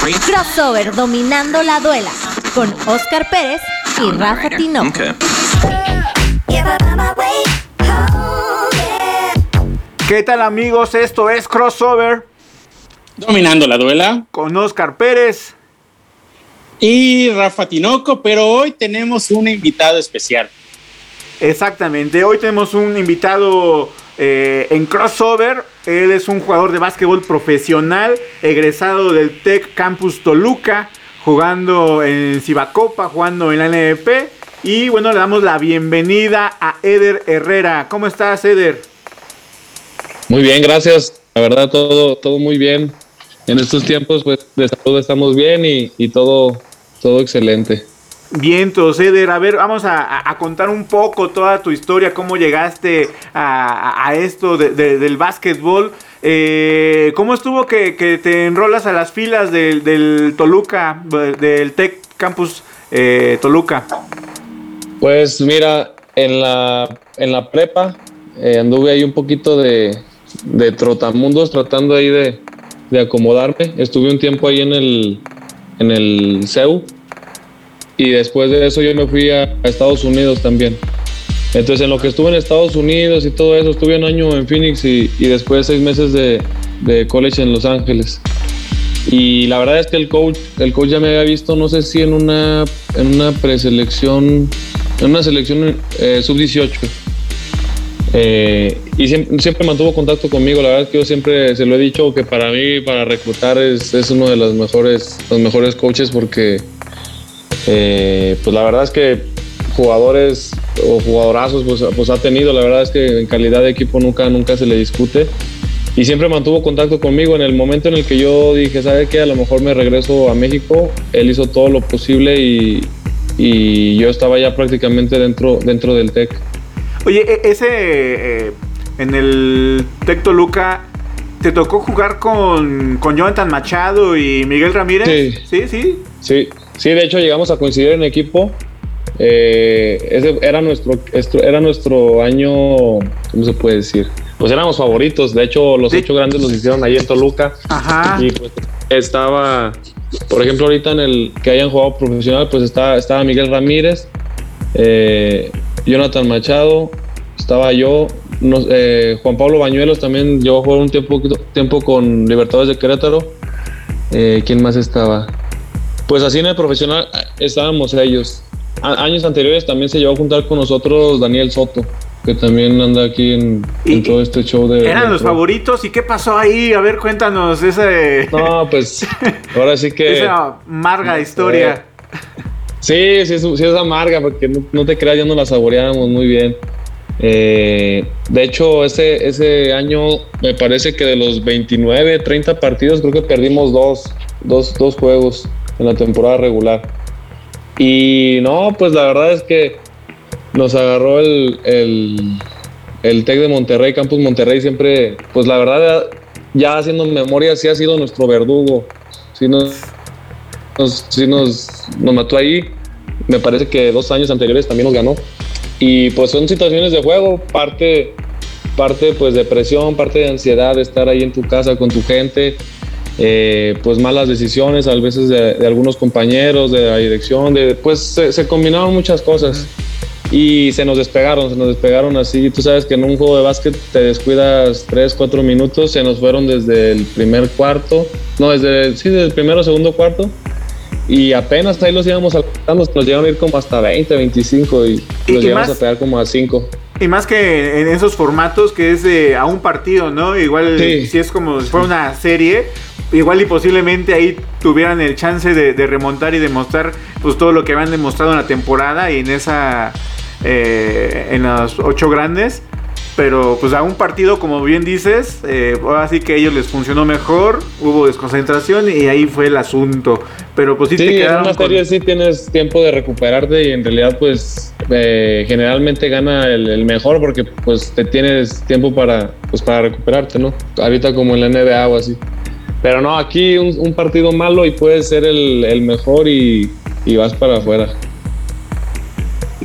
Crossover dominando la duela con Oscar Pérez y Rafa Tinoco. ¿Qué tal amigos? Esto es Crossover Dominando la duela con Oscar Pérez. y Rafa Tinoco, pero hoy tenemos un invitado especial. Exactamente, hoy tenemos un invitado eh, en crossover. Él es un jugador de básquetbol profesional, egresado del Tech Campus Toluca, jugando en Cibacopa, jugando en la NDP. Y bueno, le damos la bienvenida a Eder Herrera. ¿Cómo estás, Eder? Muy bien, gracias. La verdad, todo, todo muy bien. En estos tiempos, pues, de salud estamos bien y, y todo, todo excelente. Vientos, Eder. A ver, vamos a, contar un poco toda tu historia, cómo llegaste a, esto de- de- del básquetbol. Eh, ¿Cómo estuvo que, te enrolas a las filas del, del Toluca, del Tech Campus eh, Toluca? Pues mira, en la, en la prepa eh, anduve ahí un poquito de, de trotamundos tratando ahí de, de acomodarme. Estuve un tiempo ahí en el, en el CEU y después de eso yo me fui a, a Estados Unidos también. Entonces en lo que estuve en Estados Unidos y todo eso, estuve un año en Phoenix y, y después seis meses de, de college en Los Ángeles. Y la verdad es que el coach, el coach ya me había visto, no sé si en una, en una preselección, en una selección eh, sub-18. Eh, y siempre, siempre mantuvo contacto conmigo. La verdad es que yo siempre se lo he dicho que para mí, para reclutar, es, es uno de los mejores, los mejores coaches porque, eh, pues la verdad es que jugadores o jugadorazos, pues, pues ha tenido. La verdad es que en calidad de equipo nunca, nunca se le discute y siempre mantuvo contacto conmigo en el momento en el que yo dije, ¿sabe qué? A lo mejor me regreso a México. Él hizo todo lo posible y, y yo estaba ya prácticamente dentro, dentro del TEC. Oye, e- ese eh, en el Tec Toluca, ¿te tocó jugar con, con Jonathan Machado y Miguel Ramírez? Sí. Sí, sí. Sí, sí, de hecho llegamos a coincidir en equipo. Eh, ese era nuestro, era nuestro año, ¿cómo se puede decir? Pues éramos favoritos. De hecho, los ocho grandes los hicieron ahí en Toluca. Ajá. Y pues estaba, por ejemplo, ahorita en el que hayan jugado profesional, pues está, estaba Miguel Ramírez, eh, Jonathan Machado, estaba yo, nos- eh, Juan Pablo Bañuelos también a jugar un tiempo, tiempo con Libertadores de Querétaro. Eh, ¿Quién más estaba? Pues así en el profesional eh, estábamos ellos. A- años anteriores también se llevó a juntar con nosotros Daniel Soto, que también anda aquí en, todo este show de... Eran de los pro. favoritos. ¿Y qué pasó ahí? A ver, cuéntanos ese, No, pues ahora sí que... esa amarga historia. Sí, sí es, sí es amarga porque no, no te creas, ya no la saboreábamos muy bien. Eh, de hecho, ese, ese año me parece que de los 29, 30 partidos, creo que perdimos dos, dos, dos juegos en la temporada regular. Y no, pues la verdad es que nos agarró el, el, el TEC de Monterrey, Campus Monterrey, siempre, pues la verdad, ya haciendo memoria, sí ha sido nuestro verdugo. Sí nos, nos, sí nos, nos mató ahí. Me parece que dos años anteriores también nos ganó. Y pues son situaciones de juego, parte, parte pues de presión, parte de ansiedad de estar ahí en tu casa con tu gente, eh, pues malas decisiones a veces de, de algunos compañeros, de la dirección, de, pues se, se combinaron muchas cosas y se nos despegaron, se nos despegaron así. Tú sabes que en un juego de básquet te descuidas 3, 4 minutos, se nos fueron desde el primer cuarto, no, desde el, sí, desde el primero, segundo cuarto. Y apenas ahí los íbamos alcanzando, nos llegaron a ir como hasta 20, 25 y, Y- los llegamos más- a pegar como a 5. Y más que en esos formatos que es de a un partido, ¿no? Igual Sí. si es como si fuera una serie, igual y posiblemente ahí tuvieran el chance de, de remontar y demostrar pues todo lo que habían demostrado en la temporada y en esa eh, en los ocho grandes. Pero pues a un partido, como bien dices, eh, ahora sí que a ellos les funcionó mejor, hubo desconcentración y ahí fue el asunto. Pero pues sí, te Sí, en quedaron una con- serie sí tienes tiempo de recuperarte y en realidad pues eh, generalmente gana el, el mejor porque pues te tienes tiempo para, pues, para recuperarte, ¿no? Ahorita como en la NBA o así. Pero no, aquí un, un partido malo y puedes ser el, el mejor y, y vas para afuera.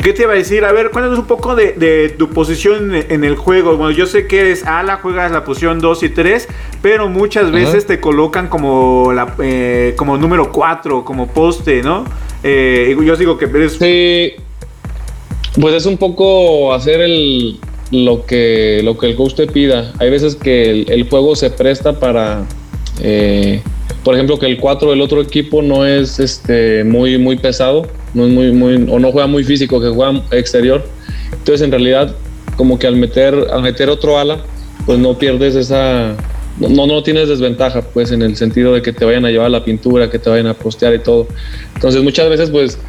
¿Qué te iba a decir? A ver, cuéntanos un poco de, tu posición en, el juego. Bueno, yo sé que eres ala, juegas la posición 2 y 3, pero muchas veces te colocan como, la, eh, como número 4, como poste, ¿no? Eh, yo digo que eres... Sí, pues es un poco hacer el, lo, que, lo que el coach te pida. Hay veces que el, juego se presta para... Eh, por ejemplo, que el 4 del otro equipo no es este, muy, muy pesado no es muy, muy, o no juega muy físico, que juega exterior. Entonces, en realidad, como que al meter, al meter otro ala, pues no pierdes esa, no, no tienes desventaja, pues en el sentido de que te vayan a llevar la pintura, que te vayan a postear y todo. Entonces, muchas veces, pues,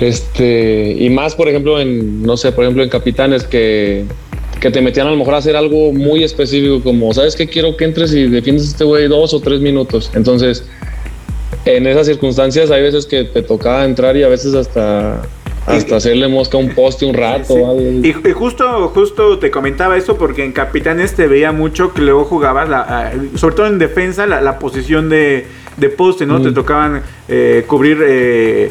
este, y más, por ejemplo, en, no sé, por ejemplo, en capitanes que, que te metían a lo mejor a hacer algo muy específico, como, ¿sabes qué? Quiero que entres y defiendes a este güey dos o tres minutos. Entonces, en esas circunstancias hay veces que te tocaba entrar y a veces hasta hasta hacerle mosca un poste un rato. Y, justo, justo te comentaba eso porque en Capitanes te veía mucho que luego jugabas, la, sobre todo en defensa, la, posición de, poste, ¿no? Te tocaban eh, cubrir eh,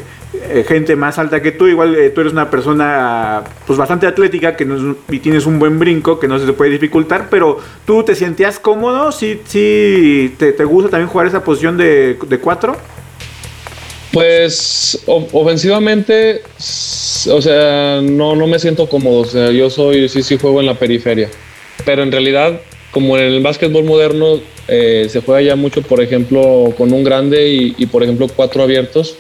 eh, gente más alta que tú. Igual eh, tú eres una persona pues bastante atlética que y tienes un buen brinco que no se te puede dificultar, pero tú te sentías cómodo, si sí, te, gusta también jugar esa posición de, de cuatro. Pues ofensivamente, o sea, no, no me siento cómodo. O sea, yo soy, sí, sí juego en la periferia. Pero en realidad, como en el básquetbol moderno, eh, se juega ya mucho, por ejemplo, con un grande y, y por ejemplo, cuatro abiertos.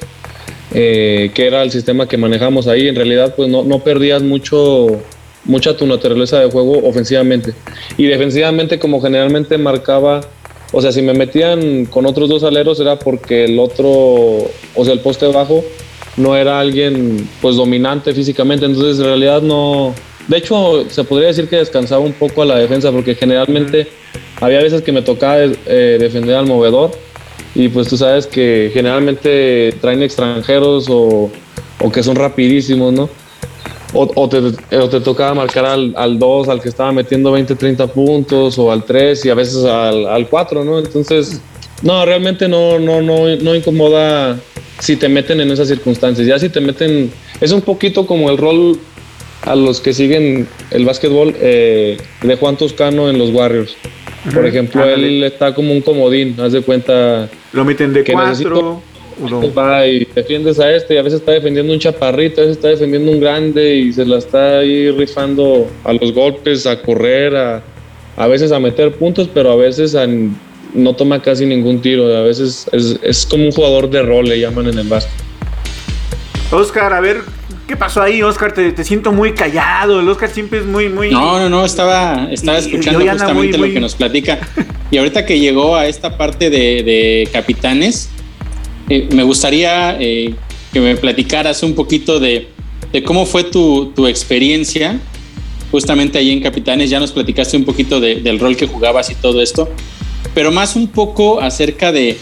Eh, que era el sistema que manejamos ahí, en realidad pues no, no perdías mucho, mucha tu naturaleza de juego ofensivamente. Y defensivamente como generalmente marcaba, o sea, si me metían con otros dos aleros era porque el otro, o sea, el poste bajo no era alguien pues dominante físicamente, entonces en realidad no... De hecho, se podría decir que descansaba un poco a la defensa porque generalmente había veces que me tocaba eh, defender al movedor y pues tú sabes que generalmente traen extranjeros o, que son rapidísimos, ¿no? O, te, te, tocaba marcar al 2, al, que estaba metiendo 20, 30 puntos, o al 3 y a veces al, 4, ¿no? Entonces, no, realmente no, no, no, no incomoda si te meten en esas circunstancias. Ya si te meten, es un poquito como el rol a los que siguen el básquetbol eh, de Juan Toscano en los Warriors. Por ejemplo, él está como un comodín, haz de cuenta. Lo meten de cuatro. Va y defiendes a este y a veces está defendiendo un chaparrito, a veces está defendiendo un grande y se la está ahí rifando a los golpes, a correr, a, a veces a meter puntos, pero a veces no toma casi ningún tiro. A veces es, es como un jugador de rol, le llaman en el básquet. Oscar, a ver, ¿Qué pasó ahí, Oscar? Te, siento muy callado. El Oscar siempre es muy, muy. No, no, no, estaba, estaba escuchando justamente lo que nos platica. Y ahorita que llegó a esta parte de, capitanes, eh, me gustaría eh, que me platicaras un poquito de, cómo fue tu, experiencia justamente ahí en Capitanes. Ya nos platicaste un poquito del rol que jugabas y todo esto, pero más un poco acerca de,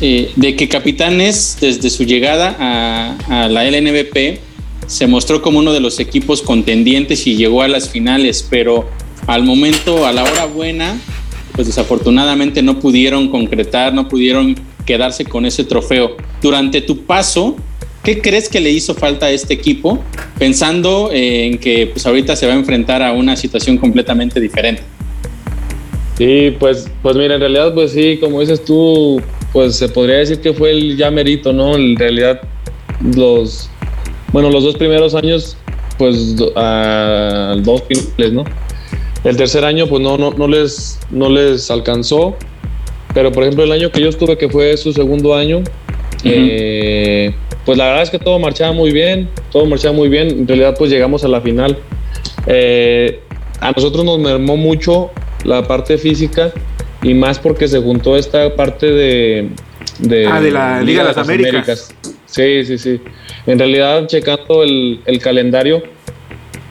eh, de que Capitanes, desde su llegada a, a la LNBP, se mostró como uno de los equipos contendientes y llegó a las finales, pero al momento, a la hora buena, pues desafortunadamente no pudieron concretar, no pudieron quedarse con ese trofeo. Durante tu paso, ¿qué crees que le hizo falta a este equipo pensando en que pues ahorita se va a enfrentar a una situación completamente diferente? Sí, pues, pues mira, en realidad, pues sí, como dices tú, pues se podría decir que fue el ya merito, ¿no? En realidad, los, bueno, los dos primeros años, pues a dos finales, ¿no? El tercer año, pues no, no, no, les, no les alcanzó. Pero por ejemplo, el año que yo estuve, que fue su segundo año, eh, pues la verdad es que todo marchaba muy bien, todo marchaba muy bien. En realidad, pues llegamos a la final. Eh, a nosotros nos mermó mucho la parte física y más porque se juntó esta parte de, de, ah, de la Liga, de las, Américas. Sí, sí, sí. En realidad, checando el, calendario,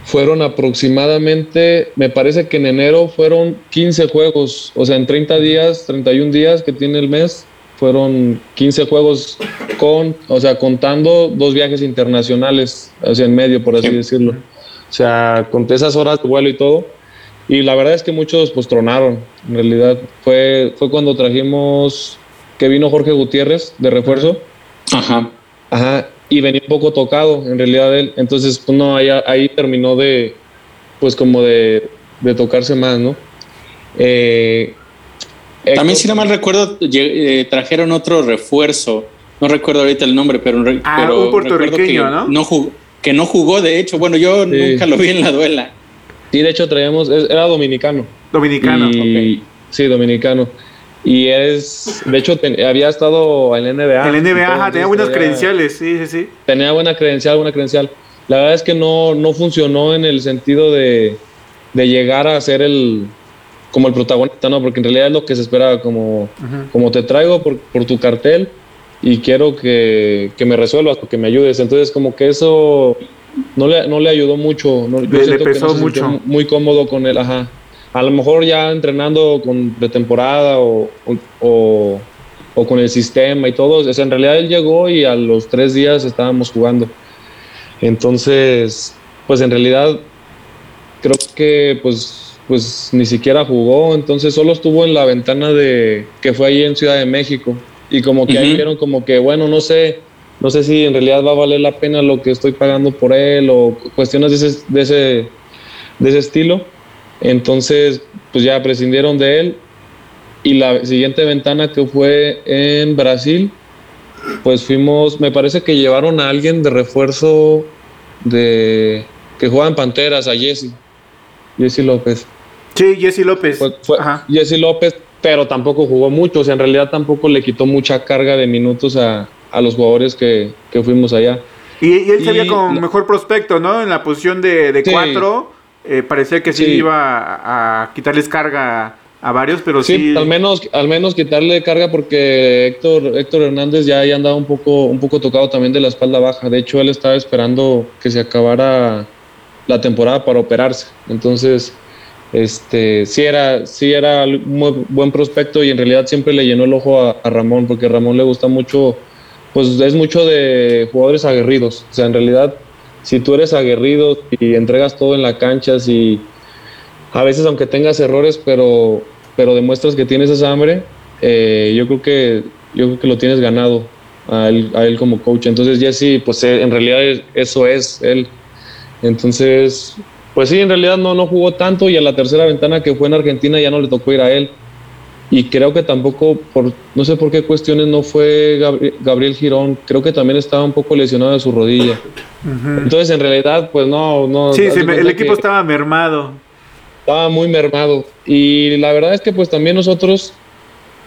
fueron aproximadamente, me parece que en enero fueron 15 juegos, o sea, en 30 días, 31 días que tiene el mes, fueron 15 juegos con, o sea, contando dos viajes internacionales, o sea, en medio, por así decirlo. O sea, conté esas horas de vuelo y todo. Y la verdad es que muchos pues tronaron, en realidad. Fue, fue cuando trajimos que vino Jorge Gutiérrez de refuerzo. Ajá. Y venía un poco tocado en realidad él. Entonces, pues no, ahí, ahí terminó de, pues como de, de tocarse más, ¿no? Eh, También, si no mal recuerdo, eh, trajeron otro refuerzo. No recuerdo ahorita el nombre, pero, ah, un puertorriqueño, ¿no? no jugó, que no jugó, de hecho. Bueno, yo nunca lo vi en la duela. Sí, de hecho traíamos, era dominicano. Dominicano, Sí, dominicano. Y es, de hecho, había estado en la NBA. En la NBA, tenía buenas credenciales, sí, sí, sí. Tenía buena credencial, buena credencial. La verdad es que no, no funcionó en el sentido de, de llegar a ser el, como el protagonista, ¿no? Porque en realidad es lo que se esperaba, como, como te traigo por, por, tu cartel y quiero que, que, me resuelvas, que me ayudes. Entonces, como que eso no le, no le ayudó mucho. No, le, pesó mucho. Muy cómodo con él, ajá a lo mejor ya entrenando con pretemporada o, o, o, con el sistema y todo. en realidad él llegó y a los tres días estábamos jugando. Entonces, pues en realidad creo que pues, pues ni siquiera jugó, entonces solo estuvo en la ventana de que fue ahí en Ciudad de México. Y como que ahí vieron como que, bueno, no sé, no sé si en realidad va a valer la pena lo que estoy pagando por él o cuestiones de ese, de ese, de ese estilo entonces, pues ya prescindieron de él. Y la siguiente ventana que fue en Brasil, pues fuimos, me parece que llevaron a alguien de refuerzo de que juega en Panteras, a Jesse, Jesse López. Sí, Jesse López. Jesse López, pero tampoco jugó mucho, o sea, en realidad tampoco le quitó mucha carga de minutos a, los jugadores que, fuimos allá. Y, él se veía como mejor prospecto, ¿no? En la posición de, de cuatro eh, parecía que sí, iba a, quitarles carga a varios, pero sí, Al menos, al menos quitarle carga porque Héctor, Héctor Hernández ya, ya andaba un poco, un poco tocado también de la espalda baja. De hecho, él estaba esperando que se acabara la temporada para operarse. Entonces, este, sí era, sí era un buen prospecto y en realidad siempre le llenó el ojo a, a Ramón, porque a Ramón le gusta mucho, pues es mucho de jugadores aguerridos. O sea, en realidad si tú eres aguerrido y entregas todo en la cancha, si a veces aunque tengas errores, pero, pero demuestras que tienes esa hambre, eh, yo creo que yo creo que lo tienes ganado a él, como coach. Entonces Jesse, pues eh, en realidad eso es él. Entonces, pues sí, en realidad no, no jugó tanto y a la tercera ventana que fue en Argentina ya no le tocó ir a él. Y creo que tampoco, por no sé por qué cuestiones, no fue Gabriel Girón. Creo que también estaba un poco lesionado de su rodilla. Entonces, en realidad, pues no. no sí, el equipo estaba mermado. Estaba muy mermado. Y la verdad es que, pues también nosotros,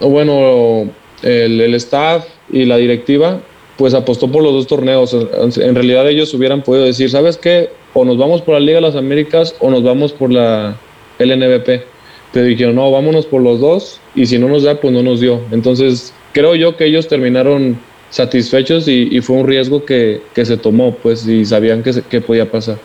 bueno, el, el staff y la directiva, pues apostó por los dos torneos. En realidad, ellos hubieran podido decir, ¿sabes qué? O nos vamos por la Liga de las Américas o nos vamos por la LNBP. Pero dijeron, no, vámonos por los dos y si no nos da, pues no nos dio. Entonces, creo yo que ellos terminaron satisfechos y, fue un riesgo que, se tomó, pues, y sabían que, que podía pasar.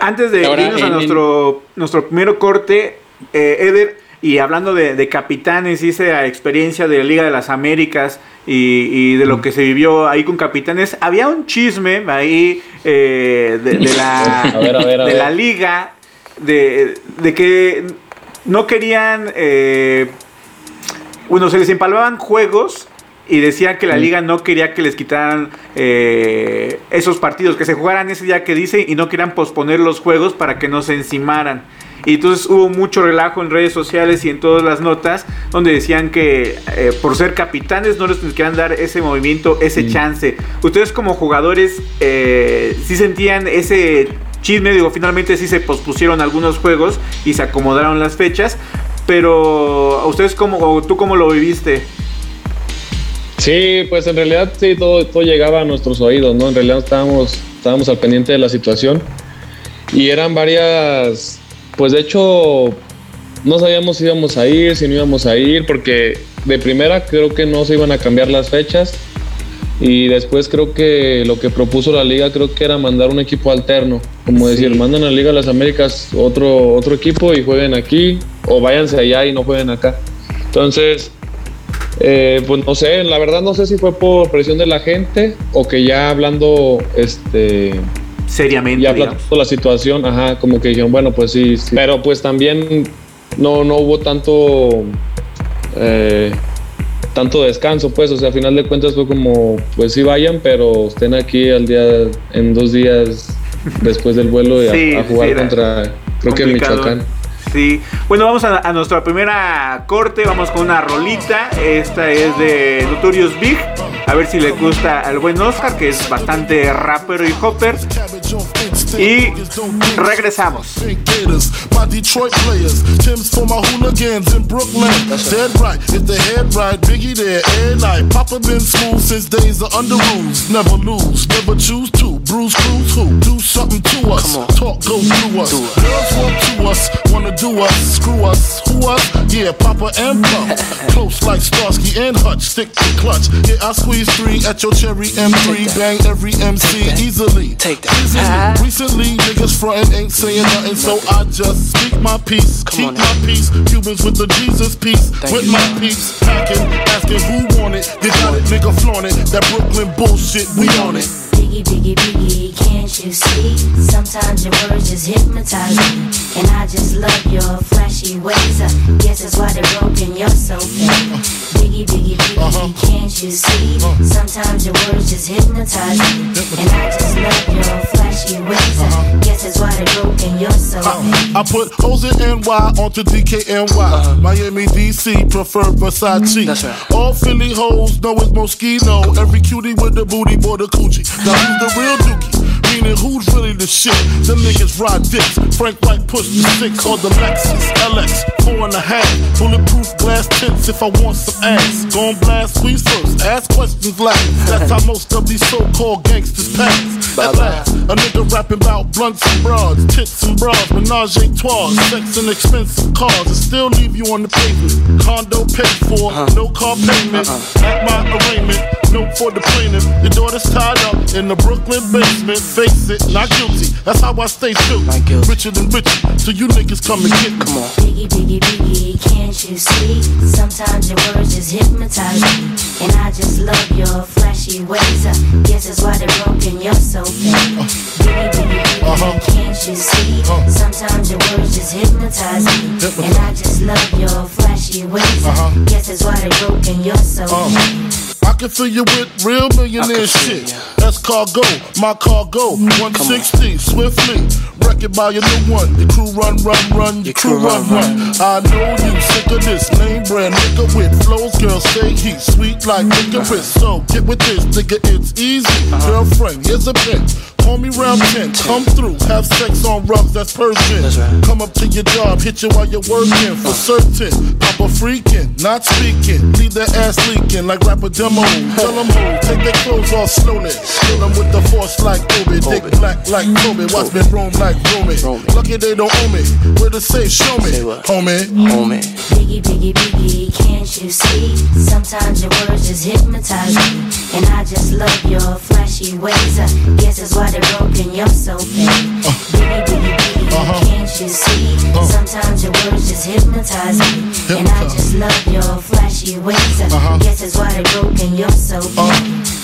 Antes de irnos a nuestro, nuestro primer corte, eh, Eder, y hablando de, capitanes y esa experiencia de la Liga de las Américas y, de lo que se vivió ahí con capitanes, había un chisme ahí eh, de, la, de la liga, de, de que no querían, eh, bueno, se les empalmaban juegos y decían que la liga no quería que les quitaran eh, esos partidos, que se jugaran ese día que dice y no querían posponer los juegos para que no se encimaran. Y entonces hubo mucho relajo en redes sociales y en todas las notas donde decían que eh, por ser capitanes no les querían dar ese movimiento, ese chance. Ustedes como jugadores eh, sí sentían ese chisme, digo, finalmente sí se pospusieron algunos juegos y se acomodaron las fechas, pero ustedes cómo, tú cómo lo viviste? Sí, pues en realidad sí, todo, todo llegaba a nuestros oídos, ¿no? En realidad estábamos, estábamos al pendiente de la situación y eran varias, pues de hecho no sabíamos si íbamos a ir, si no íbamos a ir, porque de primera creo que no se iban a cambiar las fechas y después creo que lo que propuso la liga creo que era mandar un equipo alterno, como decir, mandan a la Liga de las Américas otro, otro equipo y jueguen aquí o váyanse allá y no jueguen acá. Entonces, eh, pues no sé, la verdad no sé si fue por presión de la gente o que ya hablando, este... Seriamente. Ya hablando la situación, ajá, como que dijeron, bueno, pues sí, sí. Pero pues también no, no hubo tanto... Eh, tanto descanso, pues, o sea, a final de cuentas fue como, pues sí vayan, pero estén aquí al día, en dos días después del vuelo y a, jugar contra, creo que Michoacán. Sí. Bueno, vamos a, nuestra primera corte. Vamos con una rolita. Esta es de Notorious Big. A ver si le gusta al buen Oscar, que es bastante rapero y hopper. Y regresamos. Yeah, Papa and. Close like and Hutch, stick to clutch. Three at your cherry M3, bang every MC easily. Take that. Easily. Recently, niggas frontin' ain't saying nothing, so I just speak my peace, keep my peace. Cubans with the Jesus peace, with my peace. Packing, asking who want it. They got it, nigga flaunt it. That Brooklyn bullshit, we on it. Biggie, biggie, biggie, can't you see? Sometimes your words just hypnotize me. And I just love your flashy ways. I guess that's why they're broken, you're so fake. Biggie, biggie, biggie, uh-huh. can't you see? Uh-huh. Sometimes your words just hypnotize me. And I just love your flashy ways. I uh-huh. guess that's why they're broken, you're so fake. I put O's and NY onto DKNY. Uh-huh. Miami, DC, prefer Versace. That's right. All Philly hoes know it's Moschino. Every cutie with the booty, boy, the coochie. Now who's the real dookie? Meaning who's really the shit? Them niggas ride dicks. Frank White pushed the six on the Lexus LX, four and a half. Bulletproof glass tints if I want some ass. Gon' blast squeeze first, ask questions last. That's how most of these so-called gangsters pass. At last, a nigga rapping about blunts and broads, tits and bras, menage a trois, sex and expensive cars, and still leave you on the pavement. Condo paid for, uh-huh. no car payment. Uh-huh. At my arraignment, note for the plaintiff. Your daughter's tied up in the Brooklyn basement. Face it, not guilty. That's how I stay true. Richer than richer, so you niggas come and get me. Come on. Biggie, biggie, biggie, can't you see? Sometimes your words just hypnotize me. And I just love your flashy ways. I guess that's why they're broken, you're so fake. Uh, biggie, biggie, biggie, uh-huh. can't you see? Uh, Sometimes your words just hypnotize me. And I just love your flashy ways. Uh-huh. Guess that's why they're broken, you're so uh. fake. I can fill you with real millionaire shit. That's cargo, my cargo. 160, swiftly. Wreck it by your new one. Your crew run, run, run. Your crew run, run. I know you sick of this name brand nigga with flows. Girl, say he sweet like licorice. So get with this, nigga, it's easy. Uh-huh. Girlfriend, here's a bitch. Call me round 10, come through, have sex on rugs, that's Persian. That's right. Come up to your job, hit you while you're working, for certain. Papa freaking, not speaking, leave that ass leaking like rapper demo. Tell them who, take their clothes off slowly. Kill them with the force like Obi, dick black like Kobe, watch me roam like Romy. Lucky they don't owe me, where to say, show me, homie. Homie. Biggie, biggie, biggie, can't you see? Sometimes your words just hypnotize me, and I just love your flashy ways. I guess that's why they broken, you're so fake. Uh, biggie, biggie, biggie, uh-huh. can't you see? Uh, Sometimes your words just hypnotize me. And I just love your flashy ways. Uh-huh. Guess that's why they broken, you're so fake.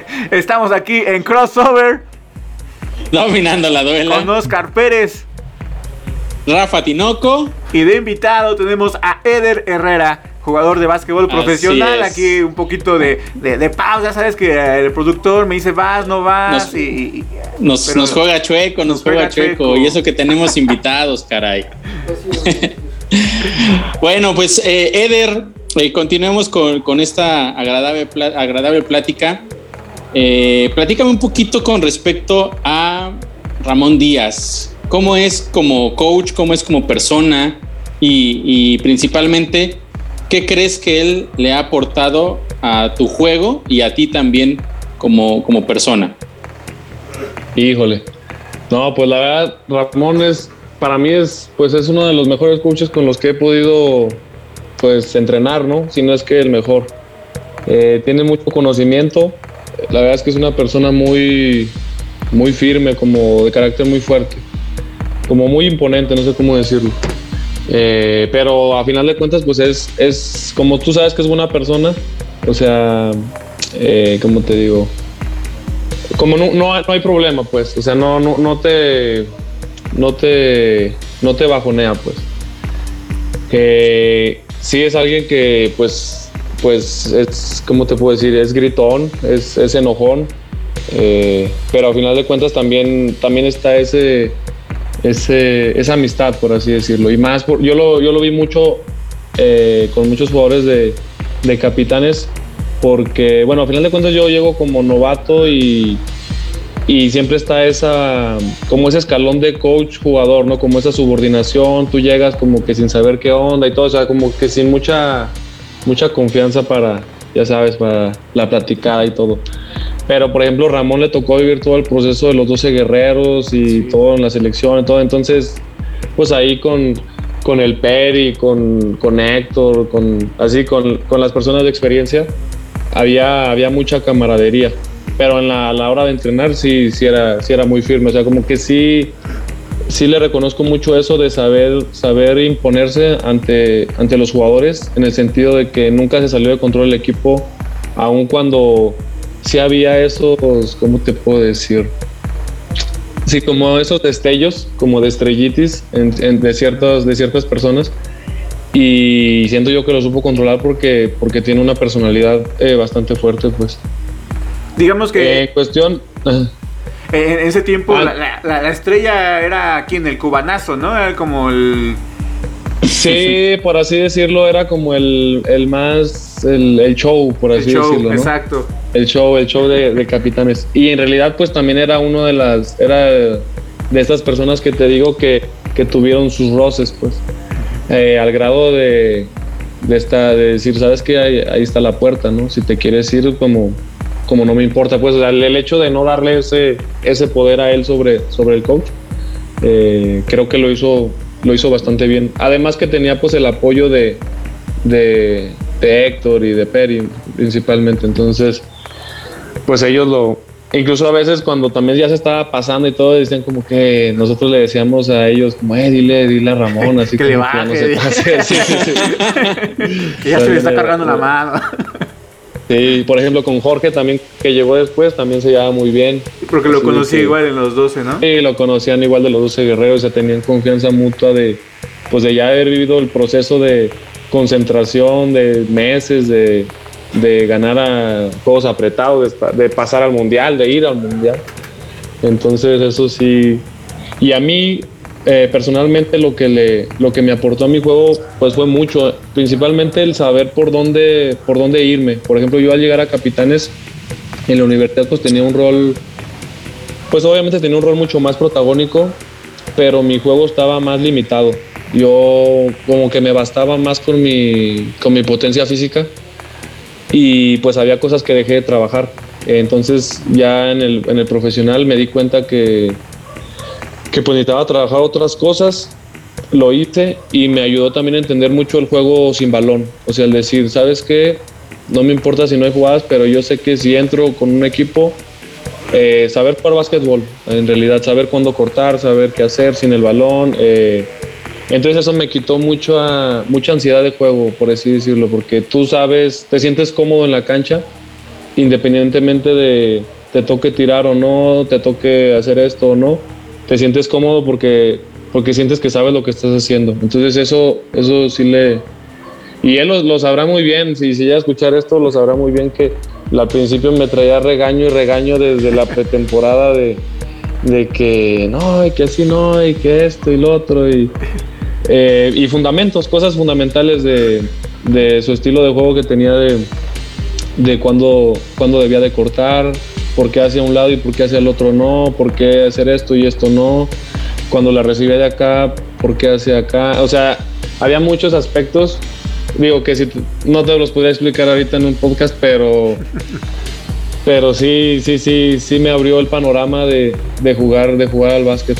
Estamos aquí en Crossover. Dominando la duela. Con Oscar Pérez. Rafa Tinoco. Y de invitado tenemos a Eder Herrera, jugador de básquetbol profesional. Aquí un poquito de, pausa. Sabes que el productor me dice vas, no vas. Nos, y, nos, juega chueco, nos, juega, chueco. Y eso que tenemos invitados, caray. bueno, pues eh, Eder, eh, continuemos con, esta agradable, agradable plática. Eh, platícame un poquito con respecto a Ramón Díaz. ¿Cómo es como coach? ¿Cómo es como persona? Y, principalmente, ¿qué crees que él le ha aportado a tu juego y a ti también como, como persona? Híjole. No, pues la verdad, Ramón es para mí es, pues es uno de los mejores coaches con los que he podido pues entrenar, ¿no? Si no es que el mejor. Eh, tiene mucho conocimiento. La verdad es que es una persona muy, muy firme, como de carácter muy fuerte, como muy imponente, no sé cómo decirlo. Eh, pero a final de cuentas, pues es, es como tú sabes que es buena persona, o sea, eh, ¿cómo te digo? Como no, no, hay problema, pues, o sea, no, no, no te, no te, no te bajonea, pues. Que sí es alguien que, pues, pues es, ¿cómo te puedo decir? Es gritón, es, es enojón, eh, pero a final de cuentas también, también está ese, ese, esa amistad, por así decirlo. Y más, por, yo, lo, yo lo vi mucho eh, con muchos jugadores de, de, capitanes, porque, bueno, a final de cuentas yo llego como novato y, y siempre está esa, como ese escalón de coach-jugador, ¿no? Como esa subordinación, tú llegas como que sin saber qué onda y todo, o sea, como que sin mucha, mucha confianza para, ya sabes, para la platicada y todo. Pero, por ejemplo, Ramón le tocó vivir todo el proceso de los 12 guerreros y todo en la selección y todo. Entonces, pues ahí con, con el Peri, con, con Héctor, con, así con, con, las personas de experiencia, había, había mucha camaradería. Pero en la, hora de entrenar sí, sí, era, sí era muy firme. O sea, como que sí, sí le reconozco mucho eso de saber, saber imponerse ante, ante los jugadores, en el sentido de que nunca se salió de control el equipo, aun cuando sí había esos, ¿cómo te puedo decir? Sí, como esos destellos, como de estrellitis en, de, ciertas, de ciertas personas. Y siento yo que lo supo controlar porque, porque tiene una personalidad eh, bastante fuerte, pues. Digamos que... En cuestión... En, ese tiempo la, la, estrella era aquí en el cubanazo, ¿no? Era como el... Sí, por así decirlo, era como el, el más... El, el, show, por así decirlo. ¿no? Exacto el show, el show de, capitanes. Y en realidad, pues también era uno de las, era de estas personas que te digo que, que tuvieron sus roces, pues, eh, al grado de, de, esta, de decir, sabes que ahí, ahí, está la puerta, ¿no? Si te quieres ir, como, como no me importa, pues el, hecho de no darle ese, ese poder a él sobre, sobre el coach, eh, creo que lo hizo, lo hizo bastante bien. Además que tenía pues el apoyo de, de, de Héctor y de Perry principalmente, entonces pues ellos lo, incluso a veces cuando también ya se estaba pasando y todo, decían como que nosotros le decíamos a ellos como, eh, dile, dile a Ramón, así que le baje, no se pase. Sí, sí, sí. ya se le está cargando la mano. Sí, por ejemplo con Jorge también, que llegó después, también se llevaba muy bien. Porque lo conocía igual en los 12, ¿no? Sí, lo conocían igual de los 12 guerreros, se tenían confianza mutua de, pues de ya haber vivido el proceso de concentración de meses, de de ganar a juegos apretados, de, pasar al mundial, de ir al mundial. Entonces eso sí. Y a mí eh, personalmente lo que le, lo que me aportó a mi juego pues fue mucho, principalmente el saber por dónde, por dónde irme. Por ejemplo, yo al llegar a Capitanes en la universidad pues tenía un rol, pues obviamente tenía un rol mucho más protagónico, pero mi juego estaba más limitado. Yo como que me bastaba más con mi, con mi potencia física y pues había cosas que dejé de trabajar. Entonces ya en el, en el profesional me di cuenta que, que pues necesitaba trabajar otras cosas, lo hice y me ayudó también a entender mucho el juego sin balón. O sea, el decir, ¿sabes qué? No me importa si no hay jugadas, pero yo sé que si entro con un equipo, eh, saber jugar básquetbol, en realidad, saber cuándo cortar, saber qué hacer sin el balón. Eh, entonces eso me quitó mucha, mucha ansiedad de juego, por así decirlo, porque tú sabes, te sientes cómodo en la cancha, independientemente de te toque tirar o no, te toque hacer esto o no, te sientes cómodo porque, porque sientes que sabes lo que estás haciendo. Entonces eso, eso sí le... Y él lo, sabrá muy bien, si, si ya escuchar esto, lo sabrá muy bien que al principio me traía regaño y regaño desde la pretemporada de, de que no, y que así no, y que esto y lo otro. Y, eh, y fundamentos, cosas fundamentales de, su estilo de juego que tenía de, de cuándo, cuando debía de cortar, por qué hacia un lado y por qué hacia el otro no, por qué hacer esto y esto no, cuando la recibía de acá, por qué hacia acá. O sea, había muchos aspectos, digo que si no te los podría explicar ahorita en un podcast, pero, pero sí, sí, sí, sí me abrió el panorama de, de jugar, de jugar al básquet.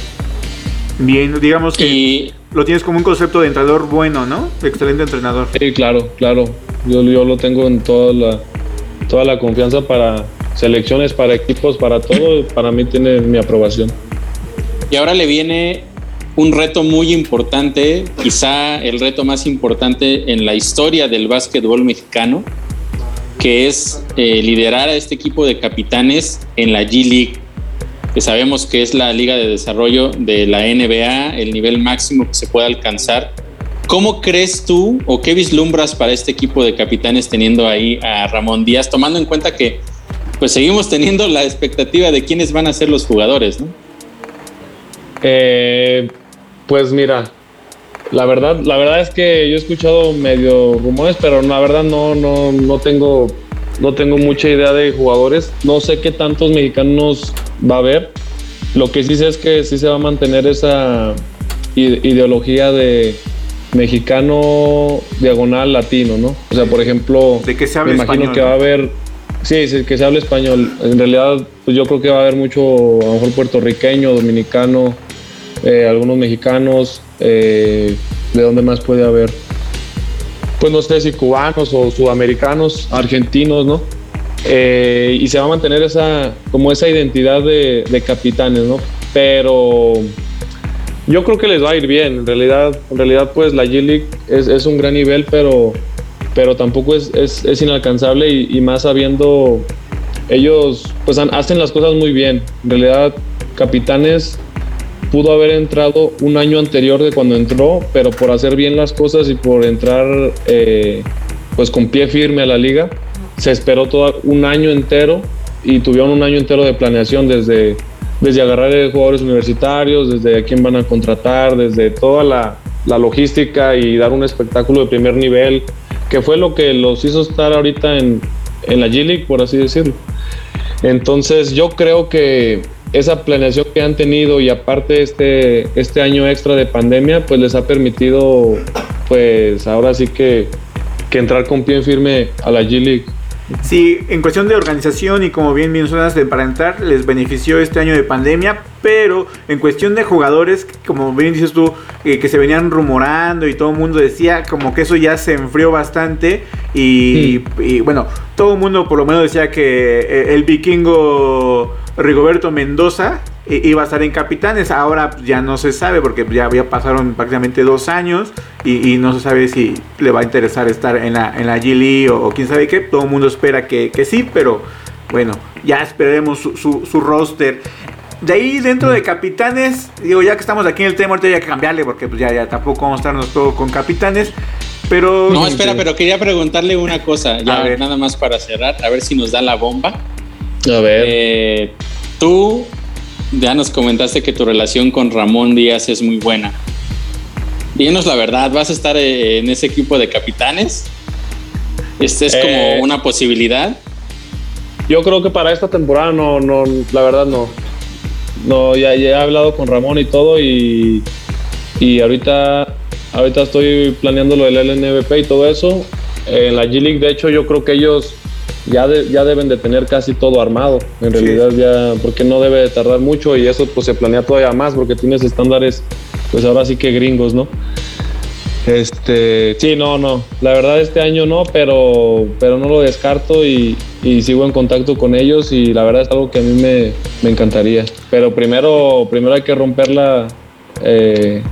Bien, digamos que lo tienes como un concepto de entrenador bueno, ¿no? Excelente entrenador. Sí, claro, claro. Yo, yo lo tengo en toda la, toda la confianza para selecciones, para equipos, para todo. Para mí tiene mi aprobación. Y ahora le viene un reto muy importante, quizá el reto más importante en la historia del básquetbol mexicano, que es eh, liderar a este equipo de capitanes en la G League, que sabemos que es la liga de desarrollo de la NBA, el nivel máximo que se puede alcanzar. ¿Cómo crees tú o qué vislumbras para este equipo de capitanes teniendo ahí a Ramón Díaz, tomando en cuenta que pues seguimos teniendo la expectativa de quiénes van a ser los jugadores, ¿no? Eh, pues mira, la verdad, la verdad es que yo he escuchado medio rumores, pero la verdad no, no, no tengo, no tengo mucha idea de jugadores. No sé qué tantos mexicanos va a haber. Lo que sí sé es que sí se va a mantener esa ideología de mexicano diagonal latino, ¿no? O sea, por ejemplo, de que se me imagino que va a haber, sí, sí, que se hable español. En realidad, pues yo creo que va a haber mucho, a lo mejor puertorriqueño, dominicano, eh, algunos mexicanos, eh, ¿de dónde más puede haber? Pues no sé si cubanos o sudamericanos, argentinos, ¿no? Eh, y se va a mantener esa, como esa identidad de, capitanes, ¿no? Pero yo creo que les va a ir bien. En realidad, en realidad pues la G-League es, un gran nivel, pero, pero tampoco es, es, inalcanzable y, y, más sabiendo, ellos pues hacen las cosas muy bien. En realidad, capitanes pudo haber entrado un año anterior de cuando entró, pero por hacer bien las cosas y por entrar eh, pues con pie firme a la liga, se esperó todo un año entero y tuvieron un año entero de planeación desde, desde agarrar a jugadores universitarios, desde a quién van a contratar, desde toda la, la logística y dar un espectáculo de primer nivel, que fue lo que los hizo estar ahorita en, en la G-League, por así decirlo. Entonces yo creo que esa planeación que han tenido y aparte este, este año extra de pandemia, pues les ha permitido, pues ahora sí que, que entrar con pie firme a la G-League. Sí, en cuestión de organización y como bien mencionas, para entrar les benefició este año de pandemia, pero en cuestión de jugadores, como bien dices tú, eh, que se venían rumorando y todo el mundo decía como que eso ya se enfrió bastante y, y bueno, todo el mundo por lo menos decía que eh, el vikingo Rigoberto Mendoza iba a estar en Capitanes. Ahora ya no se sabe porque ya, había pasaron prácticamente dos años y, no se sabe si le va a interesar estar en la, en la Gili o, quién sabe qué. Todo el mundo espera que, sí, pero bueno, ya esperemos su, roster. De ahí dentro de capitanes, digo, ya que estamos aquí en el tema, ahorita hay que cambiarle porque pues ya, ya tampoco vamos a estarnos todo con capitanes. Pero. No, espera, pero quería preguntarle una cosa, ya nada más para cerrar, a ver si nos da la bomba. A ver. Eh, tú ya nos comentaste que tu relación con Ramón Díaz es muy buena. Díganos la verdad, ¿vas a estar eh, en ese equipo de capitanes? ¿Este es como eh, una posibilidad? Yo creo que para esta temporada no, no, la verdad no. No, ya, he hablado con Ramón y todo y, y ahorita, ahorita estoy planeando lo del LNVP y todo eso. En la G-League, de hecho, yo creo que ellos ya, ya deben de tener casi todo armado. En realidad ya, porque no debe de tardar mucho y eso pues se planea todavía más porque tienes estándares, pues ahora sí que gringos, ¿no? Este, sí, no, no. La verdad este año no, pero, pero no lo descarto y, sigo en contacto con ellos y la verdad es algo que a mí me, encantaría. Pero primero, primero hay que romperla eh,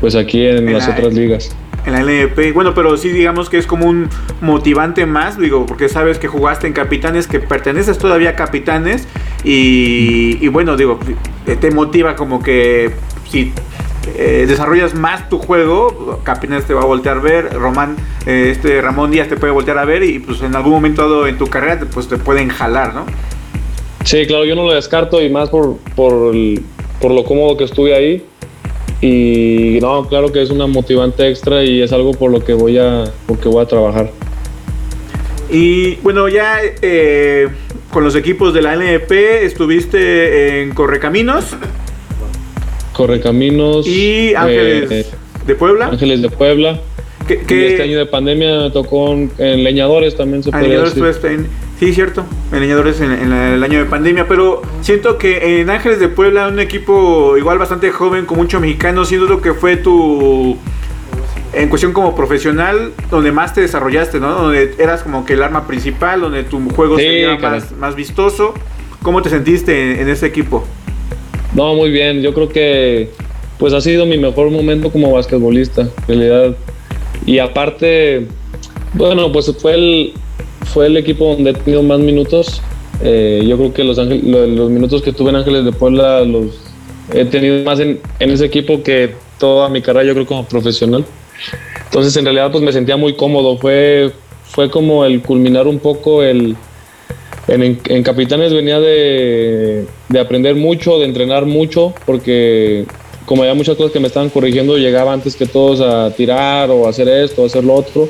pues aquí en las otras ligas en la LNP. Bueno, pero sí digamos que es como un motivante más, digo, porque sabes que jugaste en Capitanes, que perteneces todavía a Capitanes y, bueno, digo, te motiva como que si eh, desarrollas más tu juego, Capitanes te va a voltear a ver, Román, eh, este Ramón Díaz te puede voltear a ver y pues en algún momento en tu carrera pues te pueden jalar, ¿no? Sí, claro, yo no lo descarto y más por, por, por lo cómodo que estuve ahí y no, claro que es una motivante extra y es algo por lo que voy a, porque voy a trabajar. Y bueno, ya eh, con los equipos de la NP estuviste en Correcaminos. Correcaminos. Y Ángeles eh, de Puebla. Ángeles de Puebla. Que, este año de pandemia me tocó en Leñadores también se puede decir. Sí, cierto. En Leñadores en, el año de pandemia. Pero siento que en Ángeles de Puebla, un equipo igual bastante joven, con mucho mexicano, siendo lo que fue tu. En cuestión como profesional, donde más te desarrollaste, ¿no? Donde eras como que el arma principal, donde tu juego sería más, más, vistoso. ¿Cómo te sentiste en, ese equipo? No, muy bien. Yo creo que pues ha sido mi mejor momento como basquetbolista, en realidad. Y aparte, bueno, pues fue el, fue el equipo donde he tenido más minutos. Eh, yo creo que los, minutos que tuve en Ángeles de Puebla los he tenido más en, ese equipo que toda mi carrera, yo creo, como profesional. Entonces, en realidad, pues me sentía muy cómodo. Fue, fue como el culminar un poco el... En, Capitanes venía de, de, aprender mucho, de entrenar mucho, porque como había muchas cosas que me estaban corrigiendo, llegaba antes que todos a tirar o hacer esto o hacer lo otro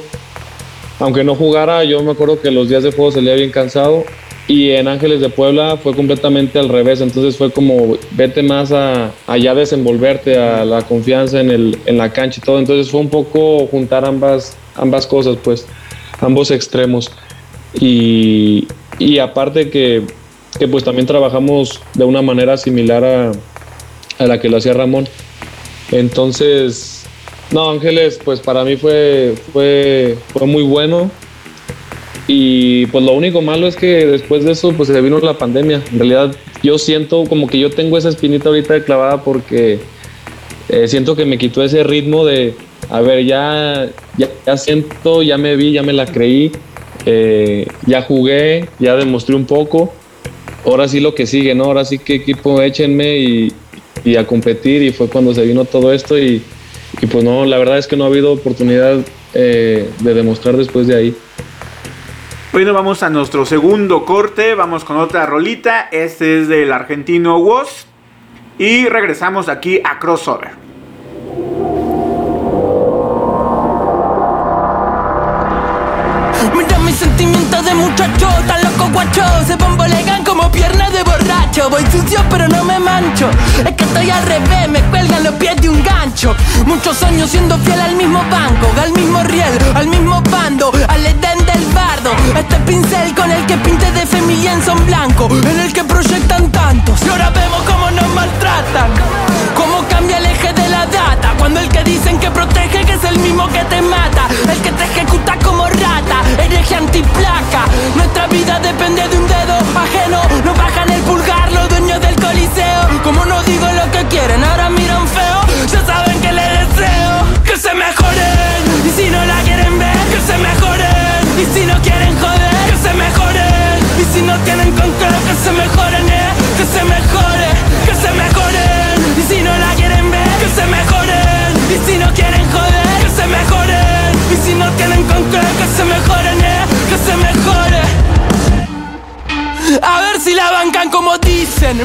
aunque no jugara, yo me acuerdo que los días de juego salía bien cansado y en Ángeles de Puebla fue completamente al revés, entonces fue como vete más a, allá desenvolverte, a la confianza en, el, en la cancha y todo, entonces fue un poco juntar ambas, ambas cosas, pues, ambos extremos. Y, y aparte que, que, pues también trabajamos de una manera similar a, a la que lo hacía Ramón. Entonces, no, Ángeles, pues para mí fue, fue, fue muy bueno. Y pues lo único malo es que después de eso pues se vino la pandemia. En realidad yo siento como que yo tengo esa espinita ahorita clavada porque eh, siento que me quitó ese ritmo de, a ver, ya, ya, siento, ya me vi, ya me la creí, eh, ya jugué, ya demostré un poco. Ahora sí lo que sigue, ¿no? Ahora sí que equipo échenme y, y a competir y fue cuando se vino todo esto y y pues no, la verdad es que no ha habido oportunidad eh, de demostrar después de ahí. Bueno, vamos a nuestro segundo corte, vamos con otra rolita, este es del argentino Woz y regresamos aquí a Crossover. Mira mis sentimientos de muchacho, tan loco guacho, se borracho. Voy sucio pero no me mancho, es que estoy al revés, me cuelgan los pies de un gancho. Muchos años siendo fiel al mismo banco, al mismo riel, al mismo bando, al Edén del bardo. Este pincel con el que pinte de en son blanco, en el que proyectan tantos. Y ahora vemos cómo nos maltratan, cómo cambia el eje de la data. Cuando el que dicen que protege, que es el mismo que te mata, el que te ejecuta como rata, hereje antiplaca. Nuestra vida depende de un dedo ajeno, no bajan el pulgar los dueños del coliseo. Como no digo lo que quieren, ahora miran feo, ya saben que les deseo que se mejoren. Y si no la quieren ver, que se mejoren. Y si no quieren joder, que se mejoren. Y si no tienen control, que se mejoren,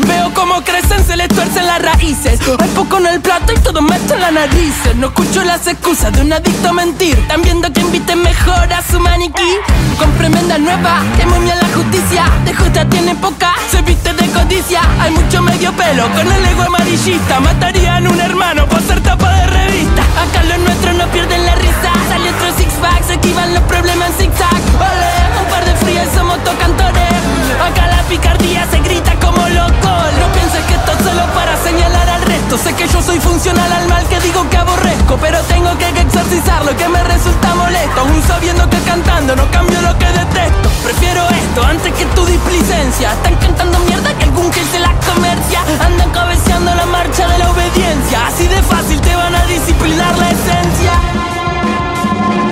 Veo cómo crecen, se les tuercen las raíces. Hay poco en el plato y todo me en la nariz. No escucho las excusas de un adicto a mentir. Están viendo que inviten mejor a su maniquí. Con tremenda nueva, que momia la justicia. De justa tiene poca, se viste de codicia. Hay mucho medio pelo con el ego amarillista. Matarían un hermano por ser tapa de revista. Acá los nuestros no pierden la risa. Sale otro six pack, se esquivan los problemas en zigzag. Ole, un par de frías somos tocantores. Acá la picardía se grita como loco. No pienses que esto es solo para señalar al resto. Sé que yo soy funcional al mal que digo que aborrezco Pero tengo que exorcizar lo que me resulta molesto. Aún sabiendo que cantando no cambio lo que detesto. Prefiero esto antes que tu displicencia. Están cantando mierda que algún que se la comercia. Andan cabeceando la marcha de la obediencia. Así de fácil te van a disciplinar la esencia.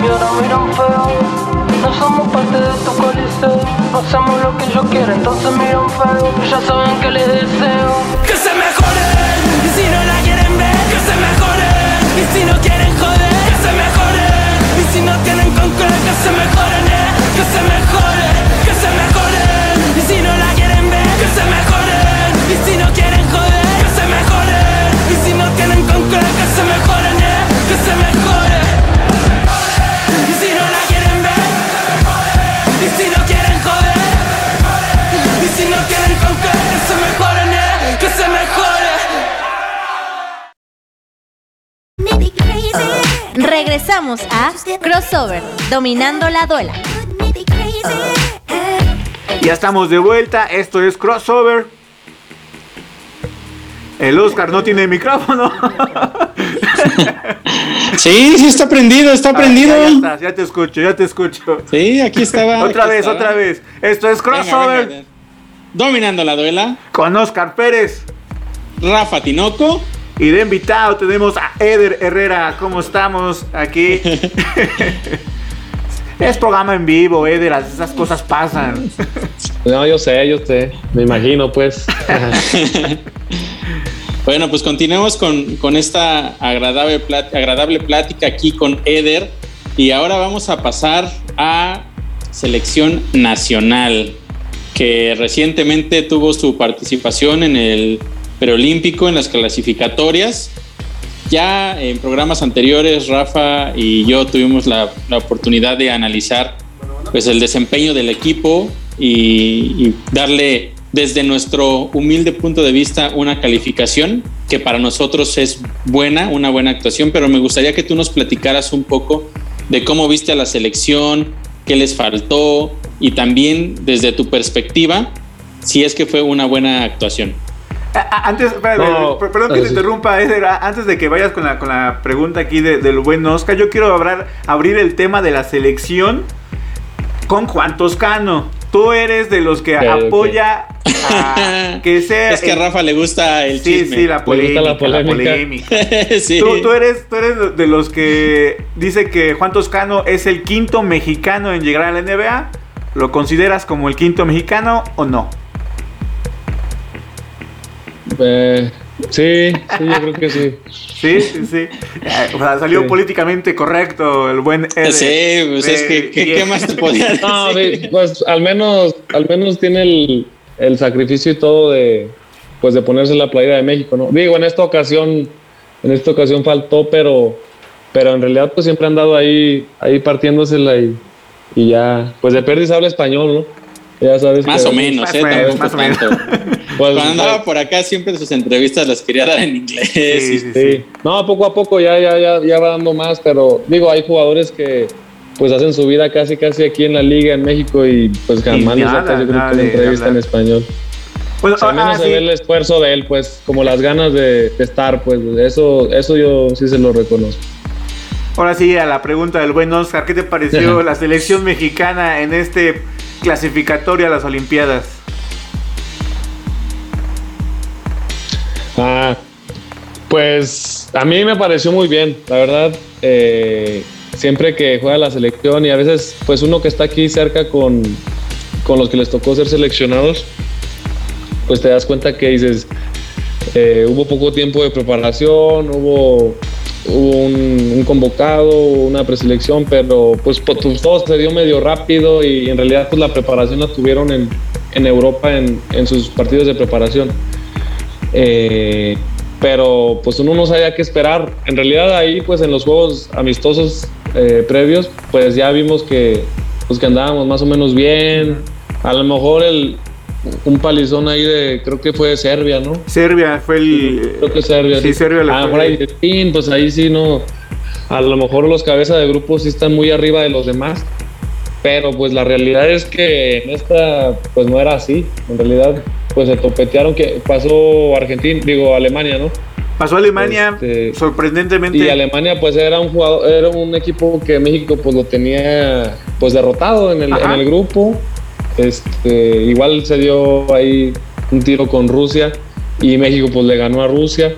Y ahora miran feo no somos parte de tu coliseo. Hacemos lo que yo quiero, entonces miran feo Ya saben que les deseo Que se mejoren Y si no la quieren ver, que se mejoren Y si no quieren joder, que se mejoren Y si no tienen con que se mejoren, eh. Que se mejore, que se mejoren. Y si no Regresamos a Crossover, dominando la duela. Ya estamos de vuelta, esto es Crossover. El Oscar no tiene micrófono. Sí, sí está prendido, está ah, prendido. ya, te escucho, ya te escucho. Sí, aquí estaba. otra vez, otra vez. Esto es Crossover. Dominando la duela. Con Oscar Pérez. Rafa Tinoco. Y de invitado tenemos a Eder Herrera. ¿Cómo estamos aquí? es programa en vivo, Eder. Esas cosas pasan. No, yo sé, yo sé. Me imagino, pues. bueno, pues continuemos con, esta agradable, agradable plática aquí con Eder. Y ahora vamos a pasar a selección nacional, que recientemente tuvo su participación en el preolímpico, en las clasificatorias. Ya en programas anteriores, Rafa y yo tuvimos la, oportunidad de analizar pues, el desempeño del equipo y, darle desde nuestro humilde punto de vista una calificación que para nosotros es buena, una buena actuación, pero me gustaría que tú nos platicaras un poco de cómo viste a la selección, qué les faltó y también desde tu perspectiva, si es que fue una buena actuación. Antes, perdón que te interrumpa, Antes de que vayas con la, con la pregunta aquí del buen Oscar, yo quiero hablar, abrir el tema de la selección con Juan Toscano. Tú eres de los que apoya a que sea. Es que a Rafa le gusta el sí, chisme. Sí, la polémica. La polémica. ¿Tú, eres, tú eres de los que dice que Juan Toscano es el quinto mexicano en llegar a la NBA. ¿Lo consideras como el quinto mexicano o no? Eh, sí, sí, yo creo que sí. Sí, sí, sí. Eh, o sea, salió políticamente correcto el buen Ed. Sí, pues es que, ¿qué, más te podía decir? No, pues al menos, al menos tiene el, el, sacrificio y todo de, pues de ponerse la playera de México, ¿no? Digo, en esta ocasión, en esta ocasión faltó, pero, pero en realidad pues siempre han dado ahí, ahí partiéndosela y, y ya, pues de pérdida habla español, ¿no? Ya sabes más o menos, ¿eh? más o menos. Pues, Cuando andaba por acá siempre sus entrevistas las quería dar en inglés. Sí, sí, No, poco a poco ya, ya, ya, ya va dando más, pero digo, hay jugadores que pues hacen su vida casi casi aquí en la liga en México y pues jamás les yo creo que una entrevista en español. Pues, al menos ah, se ve el esfuerzo de él, pues, como las ganas de, estar, pues, eso, eso yo sí se lo reconozco. Ahora sí, a la pregunta del buen Oscar, ¿qué te pareció la selección mexicana en este clasificatorio a las Olimpiadas? Ah, pues a mí me pareció muy bien, la verdad. Eh, siempre que juega la selección y a veces, pues uno que está aquí cerca con, con los que les tocó ser seleccionados, pues te das cuenta que dices, eh, hubo poco tiempo de preparación, hubo un, convocado, una preselección, pero pues, pues, todo se dio medio rápido y en realidad pues la preparación la tuvieron en, en Europa en, en, sus partidos de preparación. Eh, pero pues uno no sabía qué esperar. En realidad ahí pues en los juegos amistosos eh, previos pues ya vimos que, pues, que andábamos más o menos bien. A lo mejor el, un palizón ahí de, creo que fue de Serbia, ¿no? Serbia fue el. Creo que Serbia. Sí, Serbia la ah, ahí, pues ahí sí no. A lo mejor los cabezas de grupo sí están muy arriba de los demás. Pero pues la realidad es que en esta, pues no era así. En realidad, pues se topetearon que pasó Argentina, digo Alemania, ¿no? Pasó Alemania, este, sorprendentemente. Y Alemania, pues era un jugador, era un equipo que México pues lo tenía pues derrotado en el, en el grupo. Este, igual se dio ahí un tiro con Rusia y México pues le ganó a Rusia.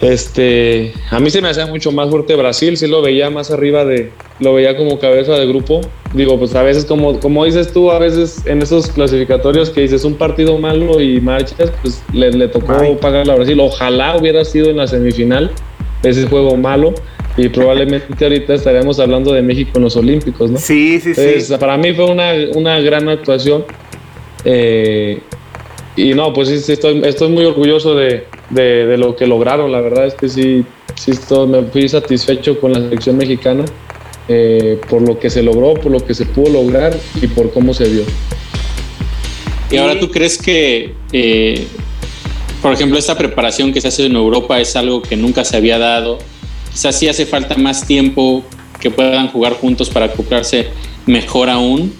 Este, a mí se me hacía mucho más fuerte Brasil, sí lo veía más arriba de, lo veía como cabeza de grupo. Digo, pues a veces como, como dices tú, a veces en esos clasificatorios que dices un partido malo y marchas, pues le, le tocó pagar a Brasil. Ojalá hubiera sido en la semifinal ese juego malo y probablemente ahorita estaremos hablando de México en los Olímpicos, ¿no? Sí, sí, sí. Para mí fue una, una gran actuación. Eh, y no, pues sí, estoy, estoy muy orgulloso de, de, lo que lograron. La verdad es que sí, sí estoy, me fui satisfecho con la selección mexicana eh, por lo que se logró, por lo que se pudo lograr y por cómo se dio. ¿Y ahora tú crees que, eh, por ejemplo, esta preparación que se hace en Europa es algo que nunca se había dado? Quizás sí hace falta más tiempo que puedan jugar juntos para acoplarse mejor aún.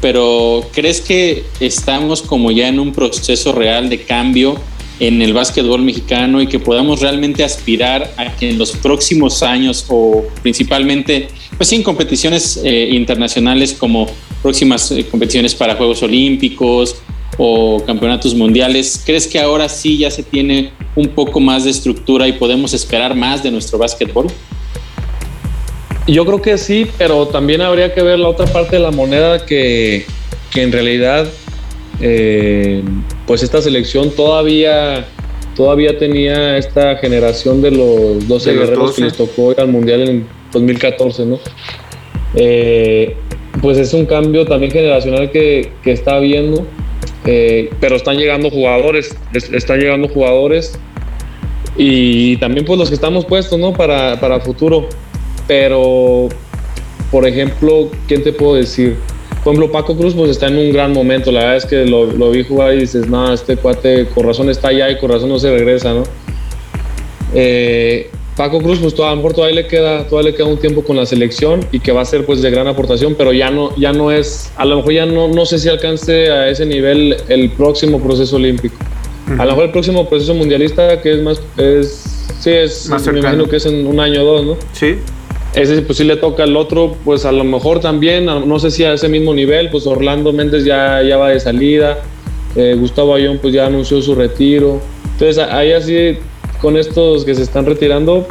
pero ¿crees que estamos como ya en un proceso real de cambio en el básquetbol mexicano y que podamos realmente aspirar a que en los próximos años o principalmente pues en competiciones eh, internacionales como próximas eh, competiciones para Juegos Olímpicos o campeonatos mundiales, ¿crees que ahora sí ya se tiene un poco más de estructura y podemos esperar más de nuestro básquetbol? Yo creo que sí, pero también habría que ver la otra parte de la moneda que, que en realidad eh, pues esta selección todavía, todavía tenía esta generación de los 12 guerreros que les tocó ir al Mundial en 2014, ¿no? Eh, pues es un cambio también generacional que, que está habiendo, eh, pero están llegando jugadores, están llegando jugadores y también pues los que estamos puestos, ¿no? Para, para futuro. Pero, por ejemplo, ¿quién te puedo decir? Por ejemplo, Paco Cruz pues está en un gran momento. La verdad es que lo, vi jugar y dices, no, este cuate con razón está allá y con razón no se regresa, ¿no? Eh, Paco Cruz, pues a lo mejor todavía le queda, todavía le queda un tiempo con la selección y que va a ser pues de gran aportación, pero ya no, ya no es, a lo mejor ya no, no sé si alcance a ese nivel el próximo proceso olímpico. A lo mejor el próximo proceso mundialista, que es más, es, sí, es, más me imagino que es en un año o dos, ¿no? Sí. Ese pues sí le toca al otro, pues a lo mejor también, no sé si a ese mismo nivel, pues Orlando Méndez ya, ya va de salida, eh, Gustavo Ayón pues ya anunció su retiro. Entonces ahí así, con estos que se están retirando,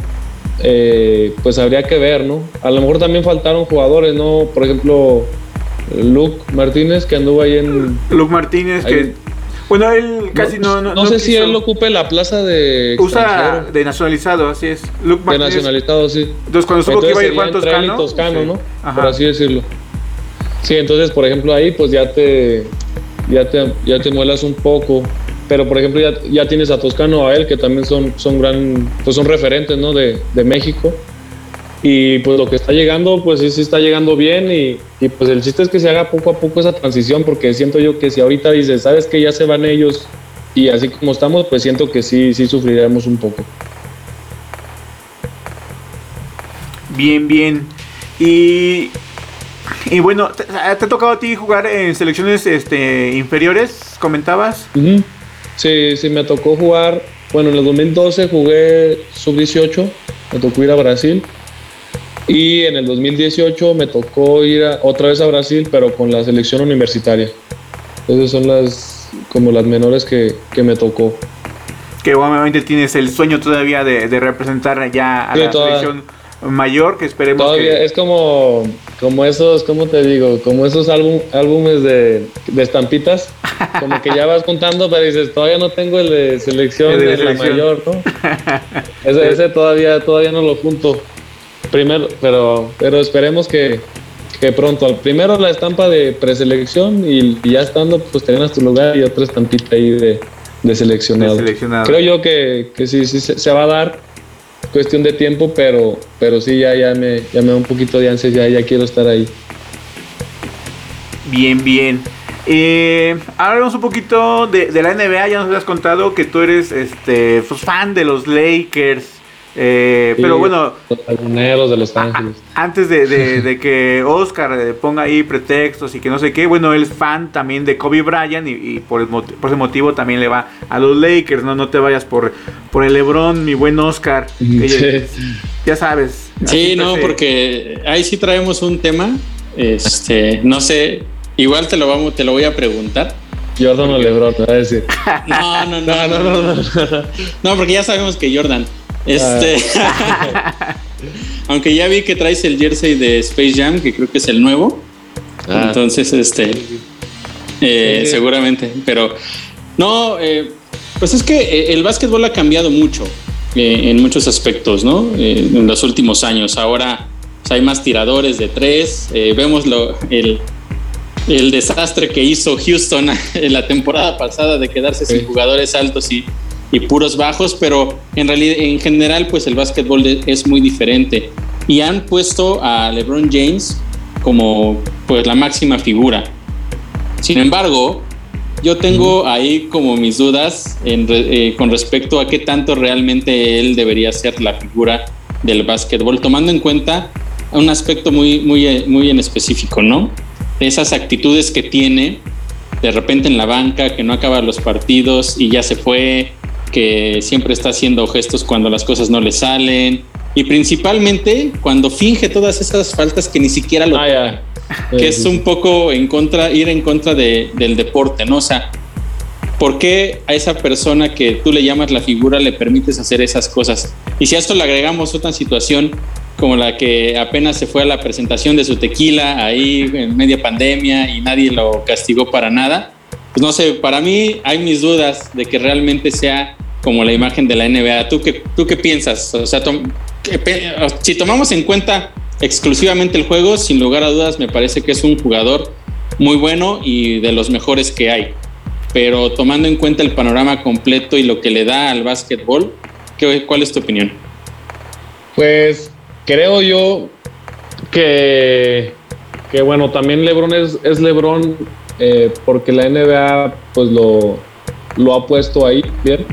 eh, pues habría que ver, ¿no? A lo mejor también faltaron jugadores, ¿no? Por ejemplo, Luke Martínez que anduvo ahí en... Luke Martínez que bueno, él casi no. No, no, sé si él ocupe la plaza de. Usa de nacionalizado, así es. de nacionalizado, sí. Entonces, cuando supo que iba a ir Juan Toscano. Toscano, ¿no? Por así decirlo. Sí, entonces, por ejemplo, ahí pues ya te. Ya te, ya te muelas un poco. Pero, por ejemplo, ya, ya tienes a Toscano, a él, que también son, son gran. Pues son referentes, ¿no? De, de México. Y pues lo que está llegando, pues sí, sí está llegando bien y, y, pues el chiste es que se haga poco a poco esa transición porque siento yo que si ahorita dices, sabes que ya se van ellos y así como estamos, pues siento que sí, sí sufriremos un poco. Bien, bien. Y, y bueno, ¿te, ha tocado a ti jugar en selecciones este, inferiores? ¿Comentabas? Sí, sí, me tocó jugar. Bueno, en el 2012 jugué sub-18, me tocó ir a Brasil y en el 2018 me tocó ir otra vez a Brasil, pero con la selección universitaria. Esas son las como las menores que, que me tocó. Que obviamente tienes el sueño todavía de, de representar ya a la selección mayor, que esperemos todavía Es como, como esos, ¿cómo te digo? Como esos álbum, álbumes de, de, estampitas, como que ya vas contando, pero dices, todavía no tengo el de selección, de, la mayor, ¿no? ese, ese todavía, todavía no lo junto. Primero, pero, pero esperemos que, que pronto. Primero la estampa de preselección y, ya estando, pues tengas tu lugar y otra estampita ahí de, de seleccionado. Creo yo que, que sí, sí se, va a dar cuestión de tiempo, pero, pero sí, ya, ya, me, ya me da un poquito de ansias, ya, ya quiero estar ahí. Bien, bien. Eh, hablamos un poquito de, de, la NBA, ya nos habías contado que tú eres este, pues, fan de los Lakers. Eh, pero bueno, los de Los Ángeles. Antes de, que Oscar ponga ahí pretextos y que no sé qué, bueno, él es fan también de Kobe Bryant y, por, por, ese motivo también le va a los Lakers, no, no te vayas por, por el LeBron, mi buen Oscar. Ya sabes. Sí, no, porque ahí sí traemos un tema. Este, no sé, igual te lo vamos, te lo voy a preguntar. Jordan o LeBron, te va a decir. no, no, no, no, no, no, no, porque ya sabemos que Jordan. Este. Ah. aunque ya vi que traes el jersey de Space Jam, que creo que es el nuevo. Ah. Entonces, este. Eh, seguramente. Pero. No, eh, pues es que eh, el básquetbol ha cambiado mucho en muchos aspectos, ¿no? en los últimos años. Ahora pues, hay más tiradores de tres. vemos lo, el, el desastre que hizo Houston en la temporada pasada de quedarse sin jugadores altos y y puros bajos, pero en realidad, en general, pues el básquetbol es muy diferente. Y han puesto a LeBron James como pues la máxima figura. Sin embargo, yo tengo ahí como mis dudas eh, con respecto a qué tanto realmente él debería ser la figura del básquetbol, tomando en cuenta un aspecto muy, muy, muy en específico, ¿no? esas actitudes que tiene de repente en la banca, que no acaba los partidos y ya se fue, que siempre está haciendo gestos cuando las cosas no le salen y principalmente cuando finge todas esas faltas que ni siquiera lo ah, que es un poco en contra ir en contra de, del deporte, ¿no? O sea, ¿por qué a esa persona que tú le llamas la figura le permites hacer esas cosas? Y si a esto le agregamos otra situación como la que apenas se fue a la presentación de su tequila ahí en media pandemia y nadie lo castigó para nada, pues no sé, para mí hay mis dudas de que realmente sea como la imagen de la NBA. ¿Tú qué, tú qué piensas? O sea, si tomamos en cuenta exclusivamente el juego, sin lugar a dudas me parece que es un jugador muy bueno y de los mejores que hay. Pero tomando en cuenta el panorama completo y lo que le da al básquetbol, ¿cuál es tu opinión? Pues creo yo que, que bueno, también Lebron es, es Lebron eh, porque la NBA pues lo, lo ha puesto ahí, bien,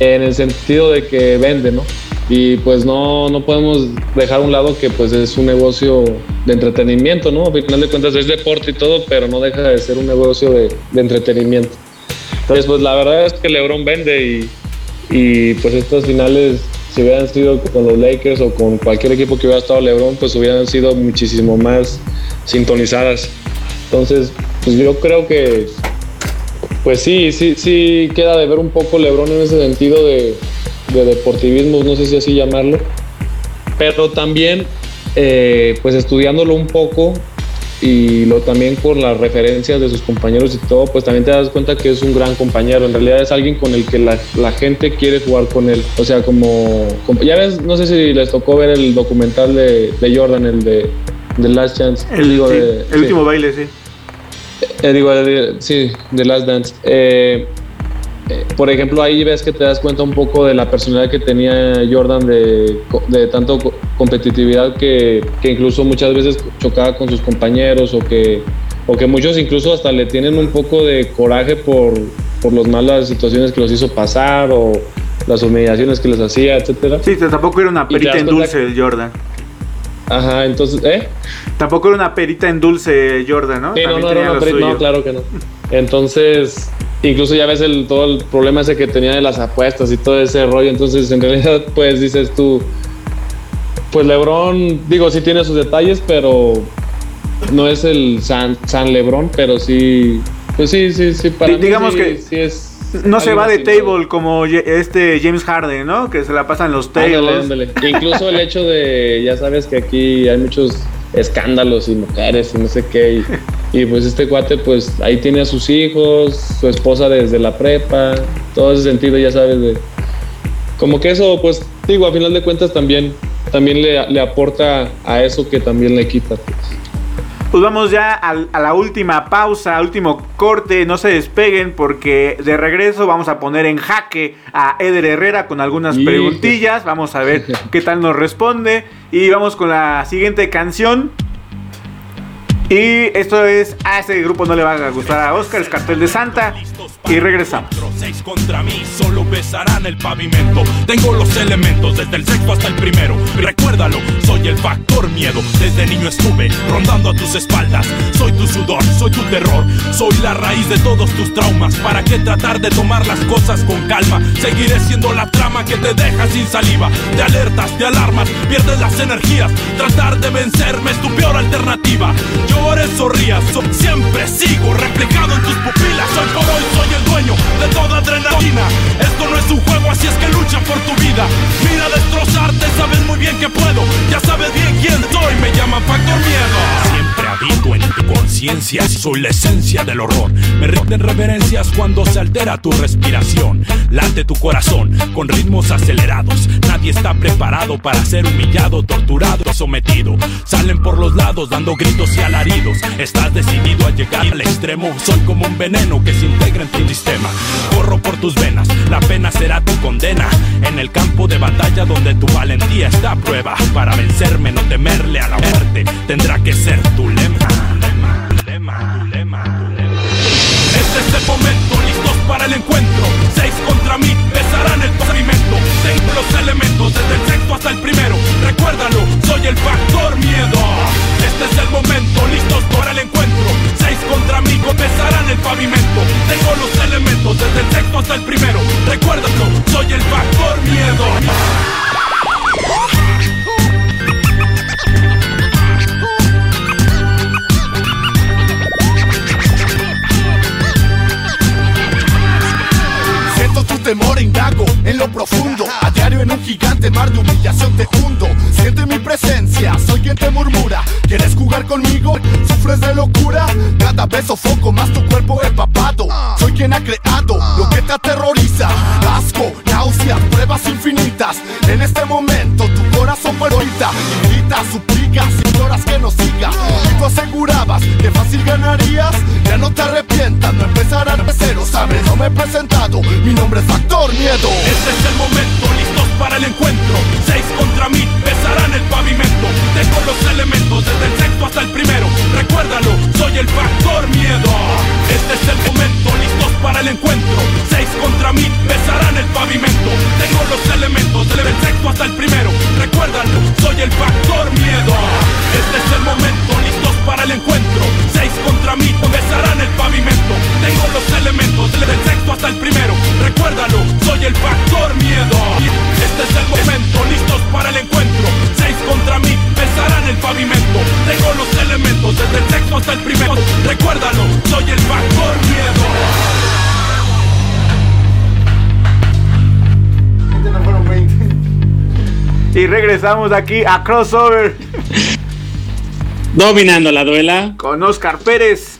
en el sentido de que vende, ¿no? Y pues no, no podemos dejar a un lado que pues es un negocio de entretenimiento, ¿no? A final de cuentas es deporte y todo, pero no deja de ser un negocio de, de entretenimiento. Entonces pues la verdad es que Lebron vende y, y pues estas finales si hubieran sido con los Lakers o con cualquier equipo que hubiera estado LeBron, pues hubieran sido muchísimo más sintonizadas. Entonces, pues yo creo que, pues sí, sí, sí queda de ver un poco LeBron en ese sentido de, deportivismo, no sé si así llamarlo, pero también, eh, pues estudiándolo un poco, y lo también por las referencias de sus compañeros y todo, pues también te das cuenta que es un gran compañero. En realidad es alguien con el que la, la gente quiere jugar con él. O sea, como, Ya ves, no sé si les tocó ver el documental de, de Jordan, el de The Last Chance. El, el último baile, sí. Eh, digo, sí, The Last Dance. Eh, por ejemplo, ahí ves que te das cuenta un poco de la personalidad que tenía Jordan de, de tanto competitividad que, que, incluso muchas veces chocaba con sus compañeros o que, o que muchos incluso hasta le tienen un poco de coraje por, por las malas situaciones que los hizo pasar o las humillaciones que les hacía, etcétera. Sí, tampoco era una perita en dulce Jordan. Ajá, entonces, ¿eh? Tampoco era una perita en dulce Jordan, ¿no? Sí, no, no, era una perita, no, claro que no. Entonces, incluso ya ves el, todo el problema ese que tenía de las apuestas y todo ese rollo. Entonces, en realidad, pues dices tú, pues Lebron, digo, sí tiene sus detalles, pero no es el San, San Lebron, pero sí, pues sí, sí, sí, para digamos que sí es no se va de table como este James Harden, ¿no? Que se la pasan los tables. Incluso el hecho de, ya sabes que aquí hay muchos escándalos y mujeres y no sé qué. Y, pues este cuate, pues ahí tiene a sus hijos, su esposa desde la prepa, todo ese sentido, ya sabes, de. Como que eso, pues, digo, a final de cuentas también, también le, le aporta a eso que también le quita. Pues. Pues vamos ya a, la última pausa, último corte, no se despeguen porque de regreso vamos a poner en jaque a Eder Herrera con algunas preguntillas, vamos a ver qué tal nos responde. Y vamos con la siguiente canción. Y esto es, a ese grupo no le va a gustar a Oscar, es Cartel de Santa y regresamos. Seis contra mí, solo besarán el pavimento. Tengo los elementos, desde el sexto hasta el primero. Recuérdalo, soy el factor miedo. Desde niño estuve rondando a tus espaldas. Soy tu sudor, soy tu terror. Soy la raíz de todos tus traumas. ¿Para qué tratar de tomar las cosas con calma? Seguiré siendo la trama que te deja sin saliva. Te alertas, te alarmas, pierdes las energías. Tratar de vencerme es tu peor alternativa. Llores siempre sigo reflejado en tus pupilas. Soy por hoy, soy el dueño de toda adrenalina. Esto no es un juego, así es que lucha por tu vida. Mira destrozarte, sabes muy bien que puedo. Ya sabes bien quién soy, me llaman Factor Miedo. Siempre habito en tu conciencia, soy la esencia del horror. Me rinden reverencias cuando se altera tu respiración. Late tu corazón con ritmos acelerados. Nadie está preparado para ser humillado, torturado, sometido. Salen por los lados dando gritos y alaridos. Estás decidido a llegar al extremo. Soy como un veneno que se integra en tu sistema. Corro por tus venas, la pena será tu condena. En el campo de batalla donde tu valentía está a prueba. Para vencerme, no temerle a la muerte, tendrá que ser tu lema. lema, lema, Este es el momento, listos para el encuentro. Seis contra mí, besarán el pavimento. Tengo los elementos, desde el sexto hasta el primero. Recuérdalo, soy el factor miedo. Este es el momento, listos para el encuentro. Seis contra mí pesarán el pavimento. Tengo los elementos desde el sexto hasta el primero. Recuérdalo, soy el factor miedo. Lo profundo. A diario en un gigante mar de humillación te hundo. Siente mi presencia, soy quien te murmura. ¿Quieres jugar conmigo? ¿Sufres de locura? Cada vez sofoco más tu cuerpo empapado. Soy quien ha creado lo que te aterroriza. Asco, náuseas, pruebas infinitas. En este momento tu corazón palpita. Grita, suplica, y lloras que no siga. Y tú asegurabas que fácil ganarías. Ya no te arrepientas, no empezarás no me he presentado. Mi nombre es Factor Miedo. Este es el momento, listos para el encuentro. Seis contra mí, besarán el pavimento. Tengo los elementos, desde el sexto hasta el primero. Recuérdalo, soy el Factor Miedo. Este es el momento, listos para el encuentro. Seis contra mí, besarán el pavimento. Tengo los elementos, desde el sexto hasta el primero. Recuérdalo, soy el Factor Miedo. Este es el momento, listos para el encuentro. Seis contra mí, besarán el pavimento. Tengo los elementos, desde el sexto hasta el primero. Recuérdalo, soy el Factor Miedo. Este es el momento, listos para el encuentro. Seis contra mí, besarán el pavimento. Tengo los elementos, desde el sexto hasta el primero. Recuérdalo, soy el Factor Miedo. Y regresamos aquí a Crossover. Dominando la duela. Con Oscar Pérez.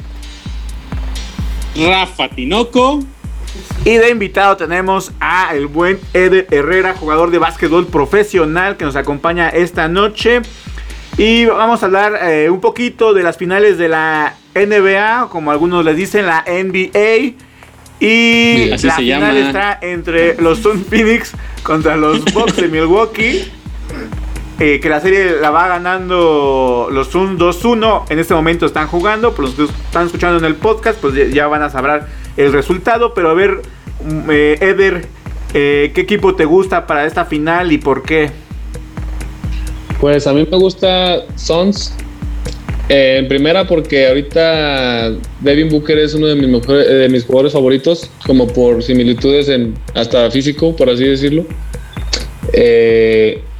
Rafa Tinoco. Y de invitado tenemos a el buen Eder Herrera, jugador de básquetbol profesional que nos acompaña esta noche. Y vamos a hablar eh, un poquito de las finales de la NBA, como algunos les dicen, la NBA. Y la final está entre los Sun Phoenix contra los Bucks de Milwaukee. Eh, que la serie la va ganando los Sun 2-1. En este momento están jugando. Por los que están escuchando en el podcast, pues ya van a saber el resultado. Pero a ver, mm, eh, Eder, eh, ¿qué equipo te gusta para esta final y por qué? Pues a mí me gusta Suns. en primera porque ahorita Devin Booker es uno de mis, mejores, de mis jugadores favoritos, como por similitudes en hasta físico, por así decirlo.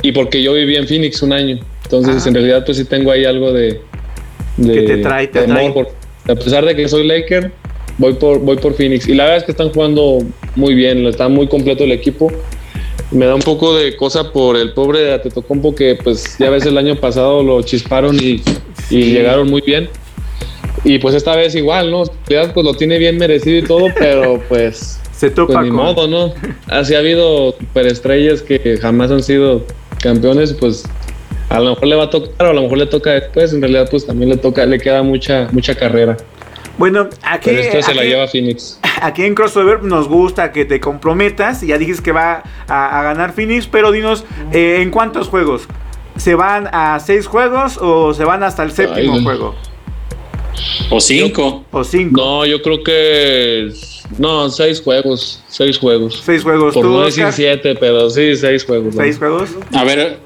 Y porque yo viví en Phoenix un año. Entonces, en realidad, pues sí tengo ahí algo de. que te trae, te trae. a pesar de que soy Laker, voy por, voy por Phoenix. Y la verdad es que están jugando muy bien, está muy completo el equipo. Me da un poco de cosa por el pobre de Atetocompo que pues ya ves el año pasado lo chisparon y, y llegaron muy bien. Y pues esta vez igual, ¿no? Pues lo tiene bien merecido y todo, pero pues... Se topa pues, ni modo, ¿no? Así ha habido superestrellas que jamás han sido campeones, pues a lo mejor le va a tocar o a lo mejor le toca después. En realidad, pues también le toca, le queda mucha, mucha carrera. Bueno, aquí. Pero se la lleva Phoenix. Aquí en Crossover nos gusta que te comprometas. Ya dijiste que va a, ganar Phoenix, pero dinos, eh, ¿en cuántos juegos? ¿Se van a seis juegos o se van hasta el séptimo juego? O cinco. o cinco. No, yo creo que. No, seis juegos. Seis juegos. Seis juegos. Por no decir siete, pero sí, seis juegos. ¿Seis juegos? A ver,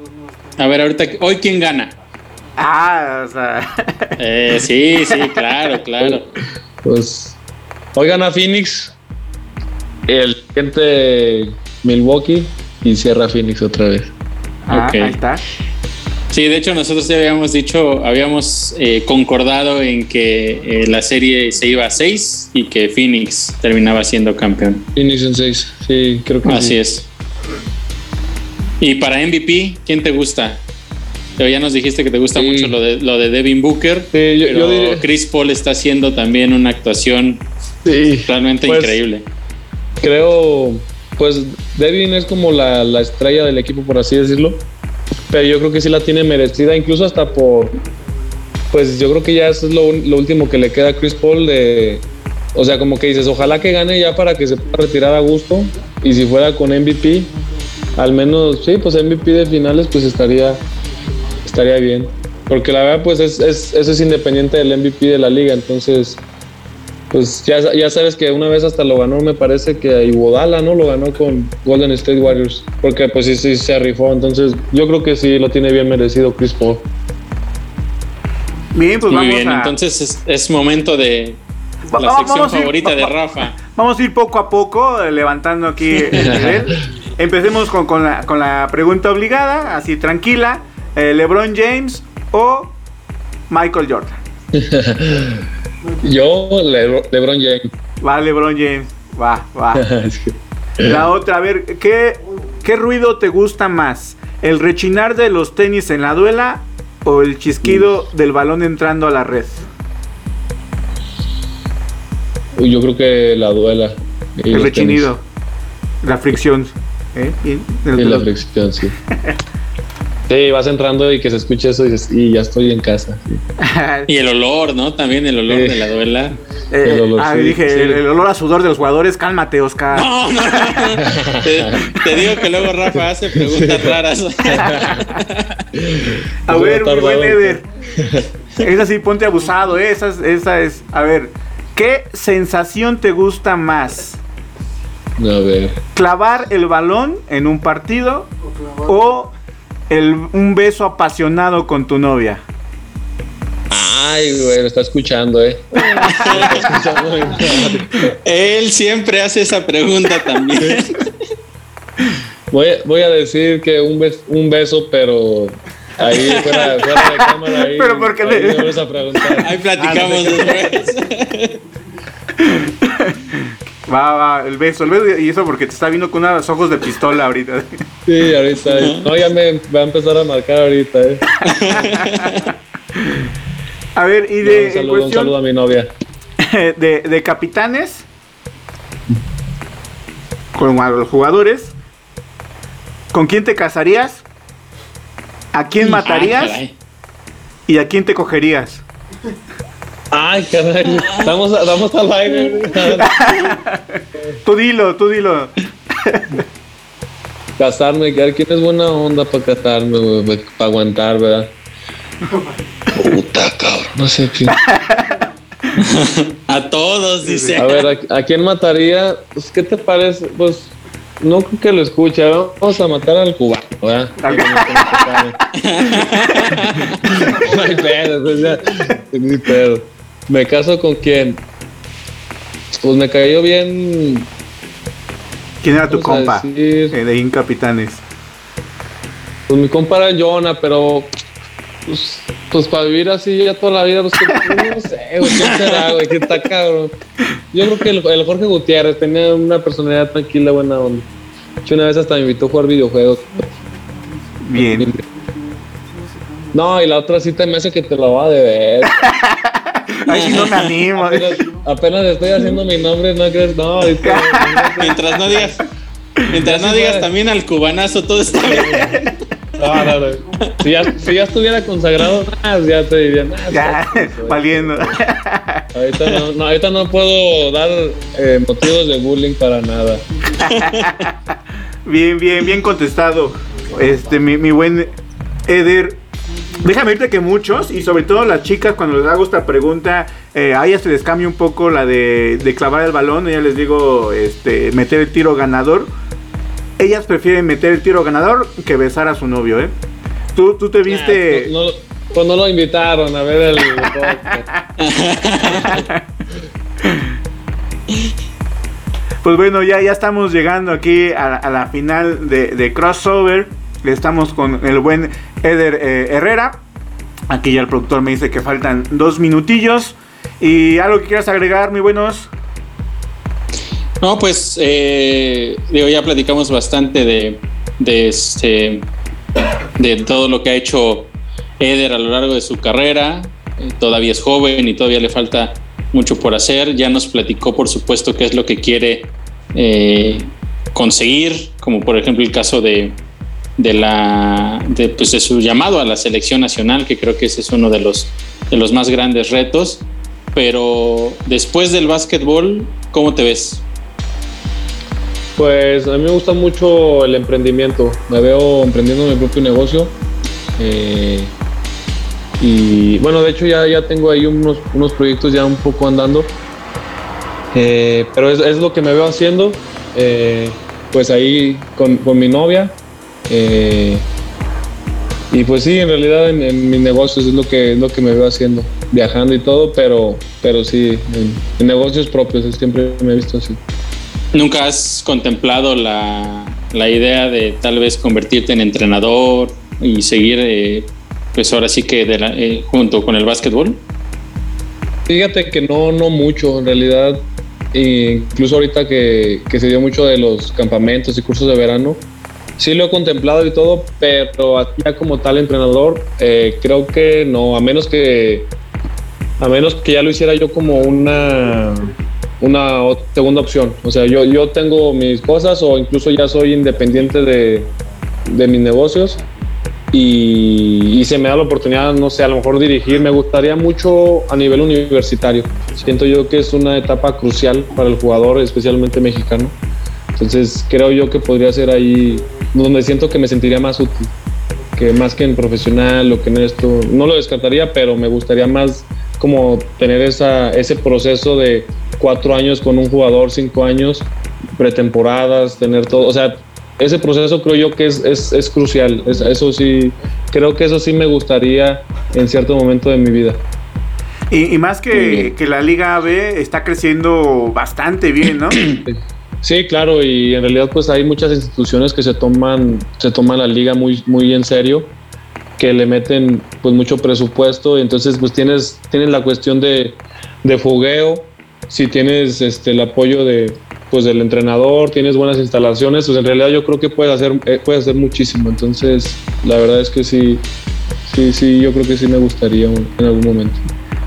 a ver, ahorita, ¿hoy quién gana? Ah, o sea. Eh, sí, sí, claro, claro. Pues hoy gana Phoenix, el gente Milwaukee y cierra Phoenix otra vez. Ah, Ahí está. Sí, de hecho nosotros ya habíamos dicho, habíamos eh, concordado en que eh, la serie se iba a 6 y que Phoenix terminaba siendo campeón. Phoenix en 6, sí, creo que Así es. Y para MVP, ¿quién te gusta? Pero ya nos dijiste que te gusta mucho lo de, lo de Devin Booker. Sí, yo, pero Chris Paul está haciendo también una actuación realmente pues, increíble. Creo, pues Devin es como la, la, estrella del equipo, por así decirlo. Pero yo creo que sí la tiene merecida, incluso hasta por. Pues yo creo que ya eso es lo, último que le queda a Chris Paul de. O sea, como que dices, ojalá que gane ya para que se pueda retirar a gusto. Y si fuera con MVP, al menos, sí, pues MVP de finales, pues estaría estaría bien. Porque la verdad, pues es, es, eso es independiente del MVP de la liga. Entonces, pues ya, ya sabes que una vez hasta lo ganó, me parece que Iguodala, ¿no? Lo ganó con Golden State Warriors. Porque pues sí, sí se rifó. Entonces, yo creo que sí lo tiene bien merecido Chris Paul. Bien, pues Muy vamos bien, entonces es, momento de la sección favorita de Rafa. Vamos a ir poco a poco, eh, levantando aquí el nivel. Empecemos con, con, la, con la pregunta obligada, así tranquila. Eh, LeBron James o Michael Jordan. Yo, LeBron James. Va, LeBron James. Va, va. La otra, a ver, ¿qué ¿qué ruido te gusta más? ¿El rechinar de los tenis en la duela o el chisquido del balón entrando a la red? Yo creo que la duela. El rechinido. La fricción. ¿eh? la fricción, sí. Sí, vas entrando y que se escuche eso y, ya estoy en casa. y el olor, ¿no? También el olor de la duela. Eh, el olor, ah, dije, el, olor a sudor de los jugadores, cálmate, Oscar. No, no, te, digo que luego Rafa hace preguntas raras. a ver, mi buen Eder. Esa sí, ponte abusado, ¿eh? esa, esa es. A ver, ¿qué sensación te gusta más? A ver. ¿Clavar el balón en un partido o el, un beso apasionado con tu novia? Ay, güey, lo está escuchando, ¿eh? Él siempre hace esa pregunta también. Voy, voy a decir que un beso, un beso pero ahí fuera, fuera, de cámara. Ahí, pero porque ahí le... a preguntar. Ahí platicamos después. Va, va, el beso, el beso, y eso porque te está viendo con unos ojos de pistola ahorita. Sí, ahorita. No, ya me va a empezar a marcar ahorita, eh. A ver, y de. un, saludo, a mi novia. De, de capitanes. Con los jugadores. ¿Con quién te casarías? ¿A quién matarías? ¿Y a quién te cogerías? Ay, caray. Estamos, estamos al aire. tú dilo, tú dilo. Casarme, ¿quién es buena onda para casarme, Para aguantar, ¿verdad? Puta, cabrón. No sé quién. a todos, dice. A ver, ¿a, quién mataría? Pues, ¿qué te parece? Pues, no creo que lo escuche. Vamos a matar al cubano, ¿verdad? no hay pedo, o sea, ni pedo. ¿Me caso con quién? Pues me cayó bien. ¿Quién era tu compa? Eh, de Incapitanes. Pues mi compa era Jonah, pero pues, pues, para vivir así ya toda la vida, pues no sé, güey, ¿quién será, güey? ¿Quién está cabrón? Yo creo que el, Jorge Gutiérrez tenía una personalidad tranquila, buena onda. Yo una vez hasta me invitó a jugar videojuegos. Bien. No, y la otra cita me hace que te la va a deber. Ay, si no me animo. Apenas, estoy haciendo mi nombre, no crees, no. mientras no digas, mientras no digas también al cubanazo, todo está bien. No, no, no. Si ya, si ya estuviera consagrado, ya te diría, ya, valiendo. Ahorita no, no, ahorita no puedo dar eh, motivos de bullying para nada. Bien, bien, bien contestado. Este, mi, mi buen Eder, Déjame decirte que muchos, y sobre todo las chicas, cuando les hago esta pregunta, eh, a ellas se les cambia un poco la de, clavar el balón, ya les digo, este, meter el tiro ganador. Ellas prefieren meter el tiro ganador que besar a su novio, ¿eh? Tú, tú te viste... no, pues no lo invitaron a ver el... pues bueno, ya, ya estamos llegando aquí a, la final de, de Crossover. Estamos con el buen Eder eh, Herrera. Aquí ya el productor me dice que faltan dos minutillos. ¿Y algo que quieras agregar, muy buenos? No, pues eh, digo, ya platicamos bastante de, de, este, de todo lo que ha hecho Eder a lo largo de su carrera. Eh, todavía es joven y todavía le falta mucho por hacer. Ya nos platicó, por supuesto, qué es lo que quiere conseguir, como por ejemplo el caso de, de la de, pues de su llamado a la selección nacional, que creo que ese es uno de los, de los más grandes retos. Pero después del básquetbol, ¿cómo te ves? Pues a mí me gusta mucho el emprendimiento. Me veo emprendiendo mi propio negocio. Eh, y bueno, de hecho ya, ya tengo ahí unos, unos proyectos ya un poco andando. Eh, pero es, es, lo que me veo haciendo. Eh, pues ahí con, con mi novia, eh, y pues sí, en realidad en, mis negocios es lo que, es lo que me veo haciendo, viajando y todo, pero, pero sí, en, negocios propios siempre me he visto así. ¿Nunca has contemplado la, la idea de tal vez convertirte en entrenador y seguir, eh, pues ahora sí que eh, junto con el básquetbol? Fíjate que no, no mucho, en realidad, incluso ahorita que, que se dio mucho de los campamentos y cursos de verano, sí lo he contemplado y todo, pero ya como tal entrenador, eh, creo que no, a menos que a menos que ya lo hiciera yo como una una segunda opción. O sea, yo, yo tengo mis cosas o incluso ya soy independiente de, de mis negocios y, y, se me da la oportunidad, no sé, a lo mejor dirigir. Me gustaría mucho a nivel universitario. Siento yo que es una etapa crucial para el jugador, especialmente mexicano. Entonces creo yo que podría ser ahí donde siento que me sentiría más útil, que más que en profesional o que en esto. No lo descartaría, pero me gustaría más como tener esa, ese proceso de cuatro años con un jugador, cinco años, pretemporadas, tener todo, o sea, ese proceso creo yo que es, es, es crucial, eso sí, creo que eso sí me gustaría en cierto momento de mi vida. Y, más que, que, la Liga B está creciendo bastante bien, ¿no? Sí, claro, y en realidad pues hay muchas instituciones que se toman, se toman la liga muy, muy en serio que le meten pues mucho presupuesto, entonces pues tienes, tienes la cuestión de, de fogueo, si tienes este, el apoyo de, pues, del entrenador, tienes buenas instalaciones, pues en realidad yo creo que puedes hacer, eh, puede hacer muchísimo, entonces la verdad es que sí, sí, sí, yo creo que sí me gustaría en algún momento.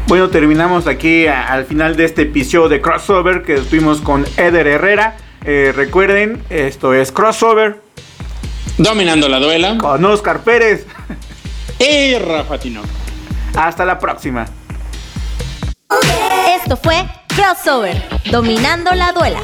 Bueno, terminamos aquí al final de este episodio de Crossover que estuvimos con Eder Herrera. Eh, recuerden, esto es Crossover. Dominando la duela. Con Oscar Pérez. Y Rafa Tinoco. Hasta la próxima. Esto fue Crossover, dominando la duela.